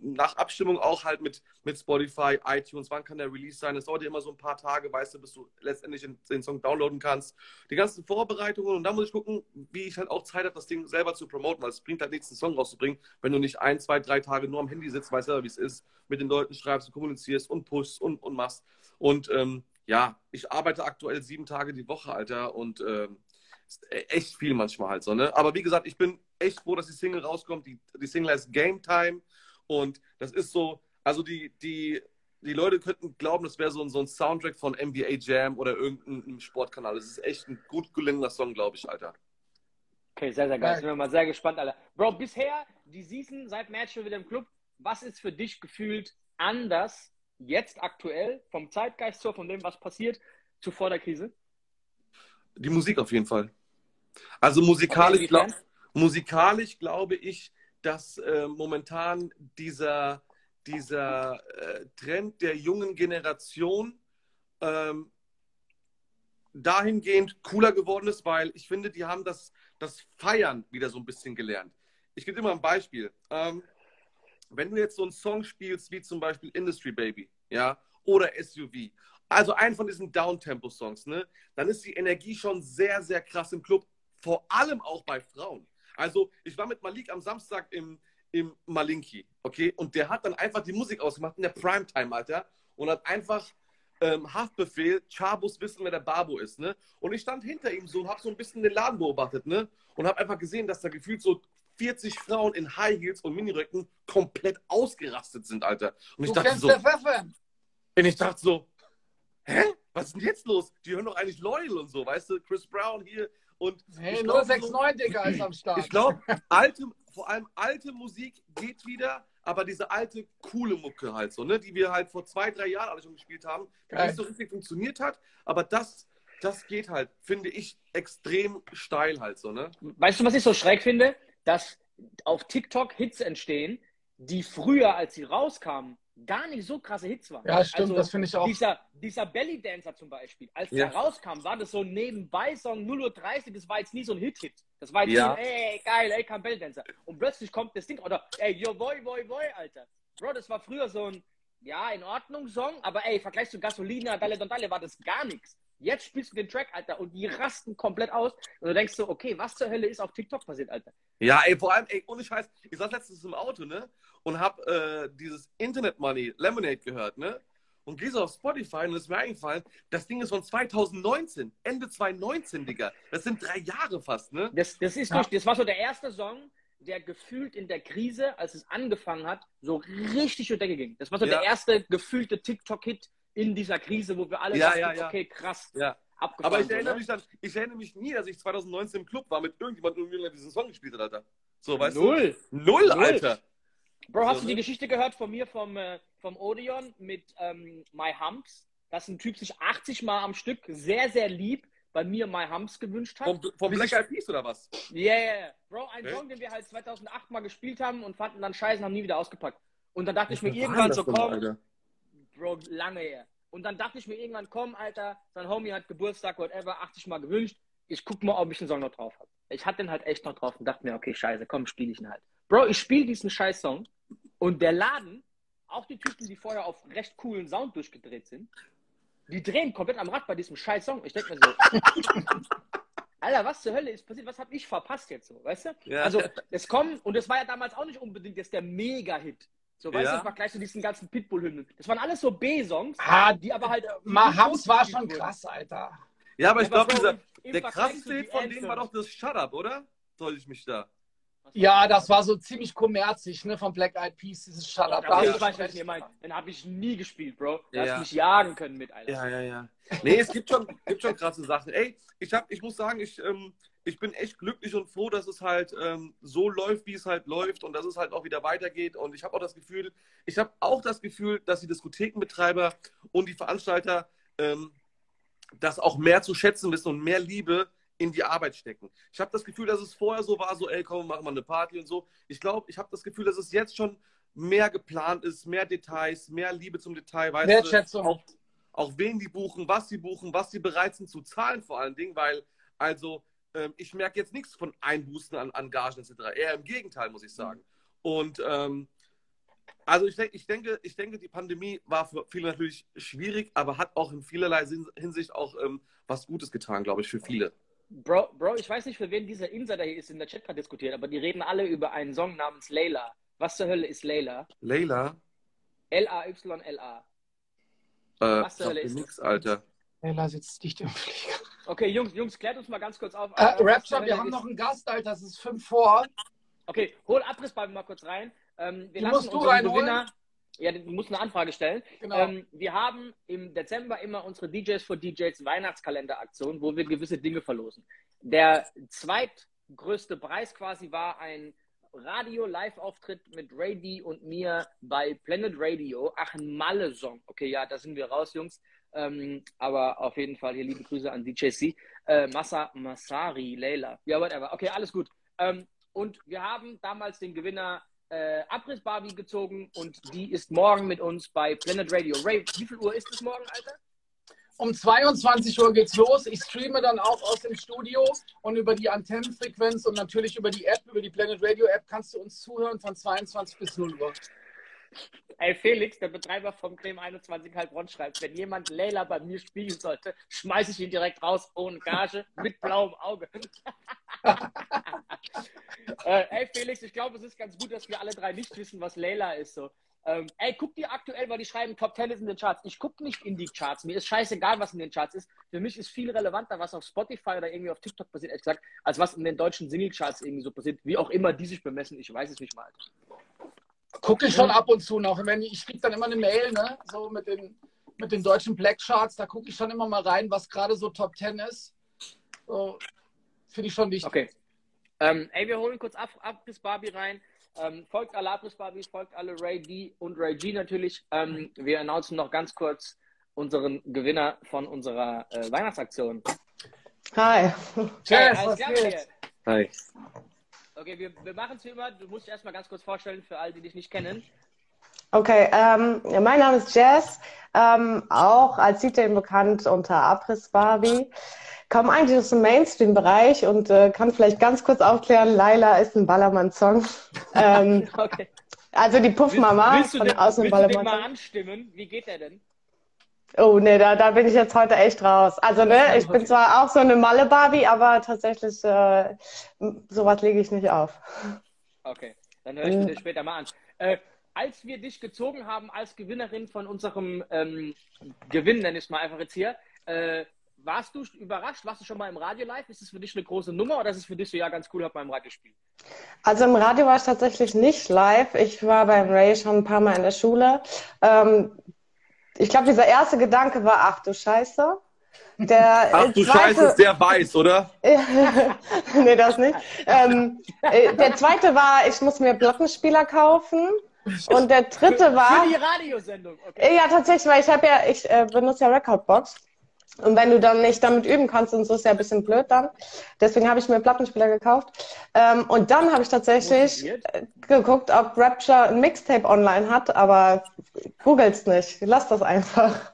nach Abstimmung auch halt mit, mit Spotify, iTunes, wann kann der Release sein? Es dauert ja immer so ein paar Tage, weißt du, bis du letztendlich den, den, Song downloaden kannst. Die ganzen Vorbereitungen und dann muss ich gucken, wie ich halt auch Zeit habe, das Ding selber zu promoten, weil es bringt halt nichts, einen Song rauszubringen, wenn du nicht ein, zwei, drei Tage nur am Handy sitzt, weißt du, wie es ist, mit den Leuten schreibst und kommunizierst und pushst und, und machst. Und ähm, ja, ich arbeite aktuell sieben Tage die Woche, Alter, und ähm, echt viel manchmal halt so, ne? Aber wie gesagt, ich bin echt froh, dass die Single rauskommt. Die, die Single heißt Game Time und das ist so, also die, die, die Leute könnten glauben, das wäre so, so ein Soundtrack von NBA Jam oder irgendeinem Sportkanal. Das ist echt ein gut gelungener Song, glaube ich, Alter. Okay, sehr, sehr geil. Ich bin mal sehr gespannt, Alter. Bro, bisher, die Season seit Match schon wieder im Club, was ist für dich gefühlt anders jetzt aktuell, vom Zeitgeist zur, von dem, was passiert, zu vor der Krise? Die Musik auf jeden Fall. Also musikalisch, glaub, musikalisch glaube ich, dass äh, momentan dieser, dieser äh, Trend der jungen Generation ähm, dahingehend cooler geworden ist, weil ich finde, die haben das, das Feiern wieder so ein bisschen gelernt. Ich gebe immer ein Beispiel. Ähm, wenn du jetzt so einen Song spielst, wie zum Beispiel Industry Baby, ja, oder SUV, also einen von diesen Downtempo-Songs, ne, dann ist die Energie schon sehr, sehr krass im Club, vor allem auch bei Frauen. Also, ich war mit Malik am Samstag im, im Malinki, okay, und der hat dann einfach die Musik ausgemacht in der Primetime, Alter, und hat einfach ähm, Haftbefehl, Chabus wissen, wer der Babo ist, ne? Und ich stand hinter ihm so und habe so ein bisschen den Laden beobachtet, ne? Und habe einfach gesehen, dass da gefühlt so 40 Frauen in High Heels und Miniröcken komplett ausgerastet sind, Alter. Und ich Du dachte kennst so, und ich dachte so, hä? Was ist denn jetzt los? Die hören doch eigentlich Loyal und so, weißt du? Chris Brown hier und Hey, ich glaub, 069, Digga, ist am Start. ich glaube, alte, vor allem alte Musik geht wieder, aber diese alte, coole Mucke halt so, ne, die wir halt vor zwei, drei Jahren alle schon gespielt haben, die nicht so richtig funktioniert hat, aber das, das geht halt, finde ich, extrem steil halt so, ne? Weißt du, was ich so schräg finde? Dass auf TikTok Hits entstehen, die früher, als sie rauskamen, gar nicht so krasse Hits waren. Ja, stimmt, Also, das finde ich auch. Dieser, dieser Belly Dancer zum Beispiel, als Ja. der rauskam, war das so ein Nebenbei-Song 0.30 Uhr, das war jetzt nie so ein Hit-Hit. Das war jetzt Ja. so, ey, geil, ey, kam Belly Dancer. Und plötzlich kommt das Ding, oder, ey, yo, boy, boy, boy, Alter. Bro, das war früher so ein, ja, in Ordnung Song, aber ey, Vergleich zu Gasolina, Dalle Don Dalle war das gar nichts. Jetzt spielst du den Track, Alter, und die rasten komplett aus. Und du denkst so, okay, was zur Hölle ist auf TikTok passiert, Alter? Ja, ey, vor allem, ey, ohne Scheiß, ich saß letztens im Auto, ne, und hab äh, dieses Internet Money, Lemonade gehört, ne, und geh so auf Spotify und es ist mir eingefallen, das Ding ist von 2019, Ende 2019, Digga. Das sind drei Jahre fast, ne? Das, das, ist Ja. durch, das war so der erste Song, der gefühlt in der Krise, als es angefangen hat, so richtig durch Decke ging. Das war so Ja. der erste gefühlte TikTok-Hit in dieser Krise, wo wir alle Ja, ja, ja. okay, krass, Ja. abgefahren. Aber ich so, erinnere ne? mich dann, ich erinnere mich nie, dass ich 2019 im Club war mit irgendjemandem, der diesen Song gespielt hat, Alter. So, weißt Null. du? Null, Null. Alter. Bro, hast So, du die ne? Geschichte gehört von mir vom, äh, vom Odeon mit ähm, My Humps? Dass ein Typ sich 80 Mal am Stück sehr, sehr lieb bei mir My Humps gewünscht hat. Vom, vom Black ich- Eyed Peas oder was? Yeah, yeah, yeah. Bro, ein Okay. Song, den wir halt 2008 mal gespielt haben und fanden dann scheiße und haben nie wieder ausgepackt. Und dann dachte ich mir Was war irgendwann so, komm, Alter? Bro, lange her. Und dann dachte ich mir irgendwann, komm, Alter, sein Homie hat Geburtstag, whatever, 80 Mal gewünscht. Ich guck mal, ob ich den Song noch drauf habe. Ich hatte den halt echt noch drauf und dachte mir, okay, scheiße, komm, spiel ich ihn halt. Bro, ich spiele diesen scheiß Song und der Laden, auch die Typen, die vorher auf recht coolen Sound durchgedreht sind, die drehen komplett am Rad bei diesem scheiß Song. Ich denke mir so, Alter, was zur Hölle ist passiert? Was habe ich verpasst jetzt so, weißt du? Ja. Also, es kommen, und es war ja damals auch nicht unbedingt jetzt der Mega-Hit. So, weißt Ja. du, im Vergleich zu diesen ganzen Pitbull-Hymnen. Das waren alles so B-Songs, Ah, die aber halt. Mahams war schon wurden. krass, Alter. Ja, aber ich Ja, glaube, dieser, im der Vergleich krasseste Hit von denen war doch das Shut Up, oder? Soll ich mich da? Ja, das war so ziemlich kommerzig, ne, von Black Eyed Peas, dieses Shut Up. Hast ich weiß, was ihr meint. Den habe ich nie gespielt, Bro. Da Ja. hast du mich jagen können mit, Alter. Ja, ja, ja. Nee, es gibt schon, gibt schon krasse Sachen. Ey, ich, hab, ich muss sagen, ich, ähm, ich bin echt glücklich und froh, dass es halt ähm, so läuft, wie es halt läuft und dass es halt auch wieder weitergeht. Und ich habe auch das Gefühl, ich habe auch das Gefühl, dass die Diskothekenbetreiber und die Veranstalter ähm, das auch mehr zu schätzen wissen und mehr Liebe in die Arbeit stecken. Ich habe das Gefühl, dass es vorher so war, so, ey, komm, machen wir eine Party und so. Ich glaube, ich habe das Gefühl, dass es jetzt schon mehr geplant ist, mehr Details, mehr Liebe zum Detail. Weißt Wertschätzung. auch, auch wen die buchen, was sie buchen, was sie bereit sind zu zahlen vor allen Dingen, weil, also, ähm, ich merke jetzt nichts von Einbußen an, an Gagen etc. Eher im Gegenteil, muss ich sagen. Und ähm, also ich, denk, ich, denke, ich denke, die Pandemie war für viele natürlich schwierig, aber hat auch in vielerlei Hinsicht auch ähm, was Gutes getan, glaube ich, für viele. Bro, Bro, ich weiß nicht, für wen dieser Insider hier ist in der Chat gerade diskutiert, aber die reden alle über einen Song namens Layla. Was zur Hölle ist Layla? Leila, L-A-Y-L-A. äh, Was zur Hölle ist nix, das? Alter. Ella sitzt dicht im Flieger. Okay, Jungs, Jungs, klärt uns mal ganz kurz auf. Äh, zur Rapture, wir haben ist- noch einen Gast, Alter, es ist fünf vor. Okay, hol Abrissball mal kurz rein. Ähm, wir Die lassen musst du unseren reinholen. Gewinner. Ja, du musst eine Anfrage stellen. Genau. Ähm, wir haben im Dezember immer unsere DJs for DJs Weihnachtskalender-Aktion, wo wir gewisse Dinge verlosen. Der zweitgrößte Preis quasi war ein Radio-Live-Auftritt mit Ray D und mir bei Planet Radio. Ach, ein Malle-Song. Okay, ja, da sind wir raus, Jungs. Ähm, aber auf jeden Fall hier liebe Grüße an DJ C. Äh, Massa Masari, Leila. Ja, whatever. Okay, alles gut. Ähm, und wir haben damals den Gewinner äh, Abriss Barbie gezogen und die ist morgen mit uns bei Planet Radio. Ray, wie viel Uhr ist es morgen, Alter? um 22 Uhr geht's los. Ich streame dann auch aus dem Studio und über die Antennenfrequenz und natürlich über die App, über die Planet Radio App kannst du uns zuhören von 22 bis 0 Uhr. Ey, Felix, der Betreiber vom Creme 21 Heilbronn schreibt, wenn jemand Leila bei mir spielen sollte, schmeiße ich ihn direkt raus, ohne Gage, mit blauem Auge. äh, ey, Felix, ich glaube, es ist ganz gut, dass wir alle drei nicht wissen, was Leila ist. So. Ähm, ey, guck die aktuell, weil die schreiben Top 10 ist in den Charts. Ich gucke nicht in die Charts. Mir ist scheißegal, was in den Charts ist. Für mich ist viel relevanter, was auf Spotify oder irgendwie auf TikTok passiert, ehrlich gesagt, als was in den deutschen Single-Charts irgendwie so passiert. Wie auch immer die sich bemessen, ich weiß es nicht mal. Gucke ich schon ab und zu noch. Wenn ich, ich kriege dann immer eine Mail, ne, so mit den, mit den deutschen Black Charts, da gucke ich schon immer mal rein, was gerade so Top 10 ist. So, Finde ich schon wichtig. Okay. Ähm, ey, wir holen kurz ab, ab bis Barbie rein. Ähm, folgt alle Abriss Barbies, folgt alle Ray D und Ray G natürlich. Ähm, wir announcen noch ganz kurz unseren Gewinner von unserer äh, Weihnachtsaktion. Hi. Cheers, geht? Hi. Okay, wir, wir machen es wie immer. Du musst dich erstmal ganz kurz vorstellen für alle, die dich nicht kennen. Okay, ähm, mein Name ist Jess, ähm, auch als DJ bekannt unter Abriss Barbie. Komme eigentlich aus dem Mainstream-Bereich und äh, kann vielleicht ganz kurz aufklären, Laila ist ein Ballermann-Song. ähm, Okay. also die Puffmama willst von den, aus dem willst du den mal anstimmen? Wie geht der denn? Oh nee, da, da bin ich jetzt heute echt raus. Also ne, ich bin zwar auch so eine Malle-Barbie, aber tatsächlich äh, sowas lege ich nicht auf. Okay, dann höre ich mir das später mal an. Äh, als wir dich gezogen haben als Gewinnerin von unserem ähm, Gewinn, nenne ich es mal einfach jetzt hier, äh, warst du überrascht? Warst du schon mal im Radio live? Ist es für dich eine große Nummer oder ist es für dich so, ja, ganz cool, hab mal im Radio gespielt? Also im Radio war ich tatsächlich nicht live. Ich war beim Ray schon ein paar Mal in der Schule. Ähm, ich glaube, dieser erste Gedanke war, ach du Scheiße. Der Ach du zweite, Scheiße, ist der weiß, oder? nee, das nicht. Ähm, äh, der zweite war, ich muss mir Glockenspieler kaufen. Und der dritte war, Für die Radiosendung, okay. ja tatsächlich, weil ich habe ja, ich äh, benutze ja Recordbox. Und wenn du dann nicht damit üben kannst, und so ist ja ein bisschen blöd dann. Deswegen habe ich mir Plattenspieler gekauft. Ähm, und dann habe ich tatsächlich Motiviert. geguckt, ob Rapture ein Mixtape online hat, aber googelt's nicht. Lass das einfach.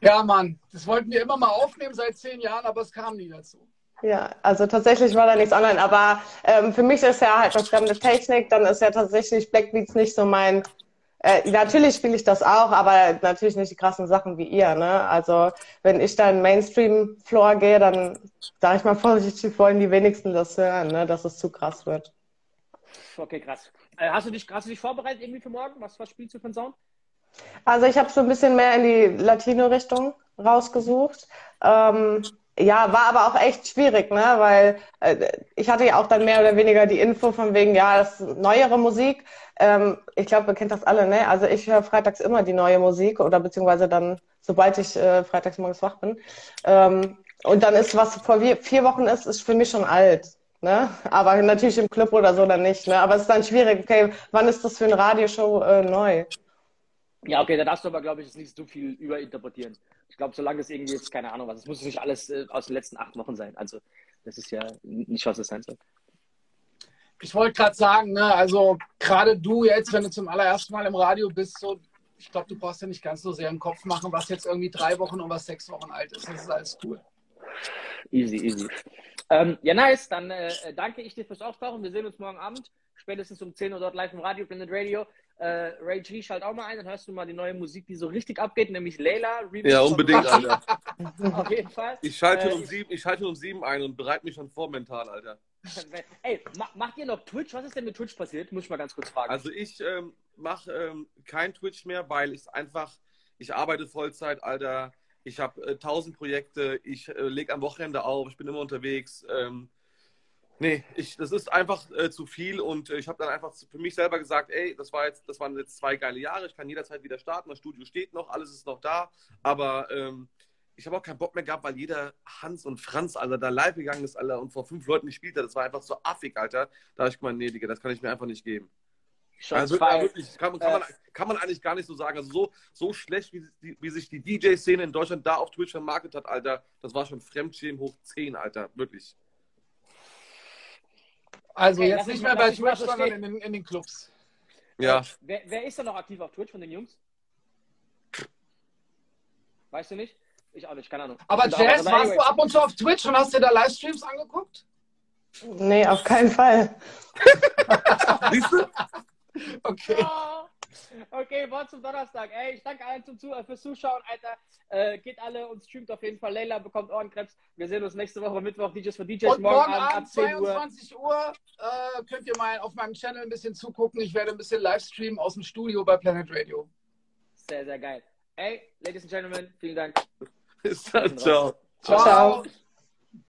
Ja, Mann, das wollten wir immer mal aufnehmen seit zehn Jahren, aber es kam nie dazu. Ja, also tatsächlich war da nichts online, aber ähm, für mich ist ja halt eine fremde Technik, dann ist ja tatsächlich Blackbeats nicht so mein. Äh, natürlich spiele ich das auch, aber natürlich nicht die krassen Sachen wie ihr. Ne? Also wenn ich dann Mainstream-Floor gehe, dann sage ich mal vorsichtig, wollen die wenigsten das hören, ne? dass es zu krass wird. Okay, krass. Äh, hast, du dich, hast du dich vorbereitet irgendwie für morgen? Was, was spielst du für einen Sound? Also ich habe so ein bisschen mehr in die Latino-Richtung rausgesucht. Ähm, ja, war aber auch echt schwierig, ne? Weil äh, ich hatte ja auch dann mehr oder weniger die Info von wegen, ja, das ist neuere Musik. Ähm, ich glaube, ihr kennt das alle, ne? Also ich höre freitags immer die neue Musik oder beziehungsweise dann, sobald ich äh, freitags morgens wach bin. Ähm, und dann ist, was vor vier, Wochen ist, ist für mich schon alt. Ne? Aber natürlich im Club oder so dann nicht. Ne? Aber es ist dann schwierig, okay, wann ist das für eine Radioshow äh, neu? Ja, okay, da darfst du aber, glaube ich, jetzt nicht so viel überinterpretieren. Ich glaube, solange es irgendwie jetzt, keine Ahnung was, es muss nicht alles äh, aus den letzten acht Wochen sein. Also, das ist ja nicht, was es sein soll. Ich wollte gerade sagen, ne, also gerade du jetzt, wenn du zum allerersten Mal im Radio bist, so, ich glaube, du brauchst ja nicht ganz so sehr im Kopf machen, was jetzt irgendwie drei Wochen und was sechs Wochen alt ist. Das ist alles cool. Easy, easy. Ähm, ja, nice. Dann äh, danke ich dir fürs Auftauchen. Wir sehen uns morgen Abend, spätestens um 10 Uhr dort live im Radio, Blended Radio. Äh, Ray G, schalt auch mal ein, dann hörst du mal die neue Musik, die so richtig abgeht, nämlich Layla. Remix Ja, unbedingt. Alter. Auf jeden Fall. Ich schalte, Äh, um sieben, ich schalte um sieben ein und bereite mich schon vor mental, Alter. Ey, ma macht ihr noch Twitch? Was ist denn mit Twitch passiert? Muss ich mal ganz kurz fragen. Also ich ähm, mache ähm, kein Twitch mehr, weil ich einfach, ich arbeite Vollzeit, Alter. Ich habe äh, tausend Projekte, ich äh, lege am Wochenende auf, ich bin immer unterwegs. Ähm, nee, ich, das ist einfach äh, zu viel und äh, ich habe dann einfach für mich selber gesagt, ey, das war jetzt, das waren jetzt zwei geile Jahre, ich kann jederzeit wieder starten, das Studio steht noch, alles ist noch da, aber ähm, ich habe auch keinen Bock mehr gehabt, weil jeder Hans und Franz, Alter, da live gegangen ist, Alter, und vor fünf Leuten gespielt hat. Das war einfach so affig, Alter. Da habe ich gemeint, nee, Digga, das kann ich mir einfach nicht geben. Shots Also wirklich, kann, kann, man, kann man eigentlich gar nicht so sagen. Also so, so schlecht, wie, die- wie sich die DJ-Szene in Deutschland da auf Twitch vermarktet hat, Alter, das war schon Fremdschämen hoch 10, Alter. Wirklich. Also Okay, jetzt nicht mehr bei Twitch, so sondern in den, in den Clubs. Ja. Wer, wer ist da noch aktiv auf Twitch von den Jungs? Weißt du nicht? Ich auch nicht, keine Ahnung. Aber Jazz, warst anyway. du ab und zu auf Twitch und hast dir da Livestreams angeguckt? Nee, auf keinen Fall. Siehst du? Okay. Oh. Okay, Wort zum Donnerstag. Ey, ich danke allen zum Zu äh, fürs Zuschauen, Alter. Äh, geht alle und streamt auf jeden Fall. Leila bekommt Ohrenkrebs. Wir sehen uns nächste Woche Mittwoch. DJs für DJs Und morgen ab Abend, 10 Uhr. 22 Uhr, äh, könnt ihr mal auf meinem Channel ein bisschen zugucken. Ich werde ein bisschen Livestreamen aus dem Studio bei Planet Radio. Sehr, sehr geil. Ey, Ladies and Gentlemen, vielen Dank. Bis dann, ciao. Ciao. Ciao.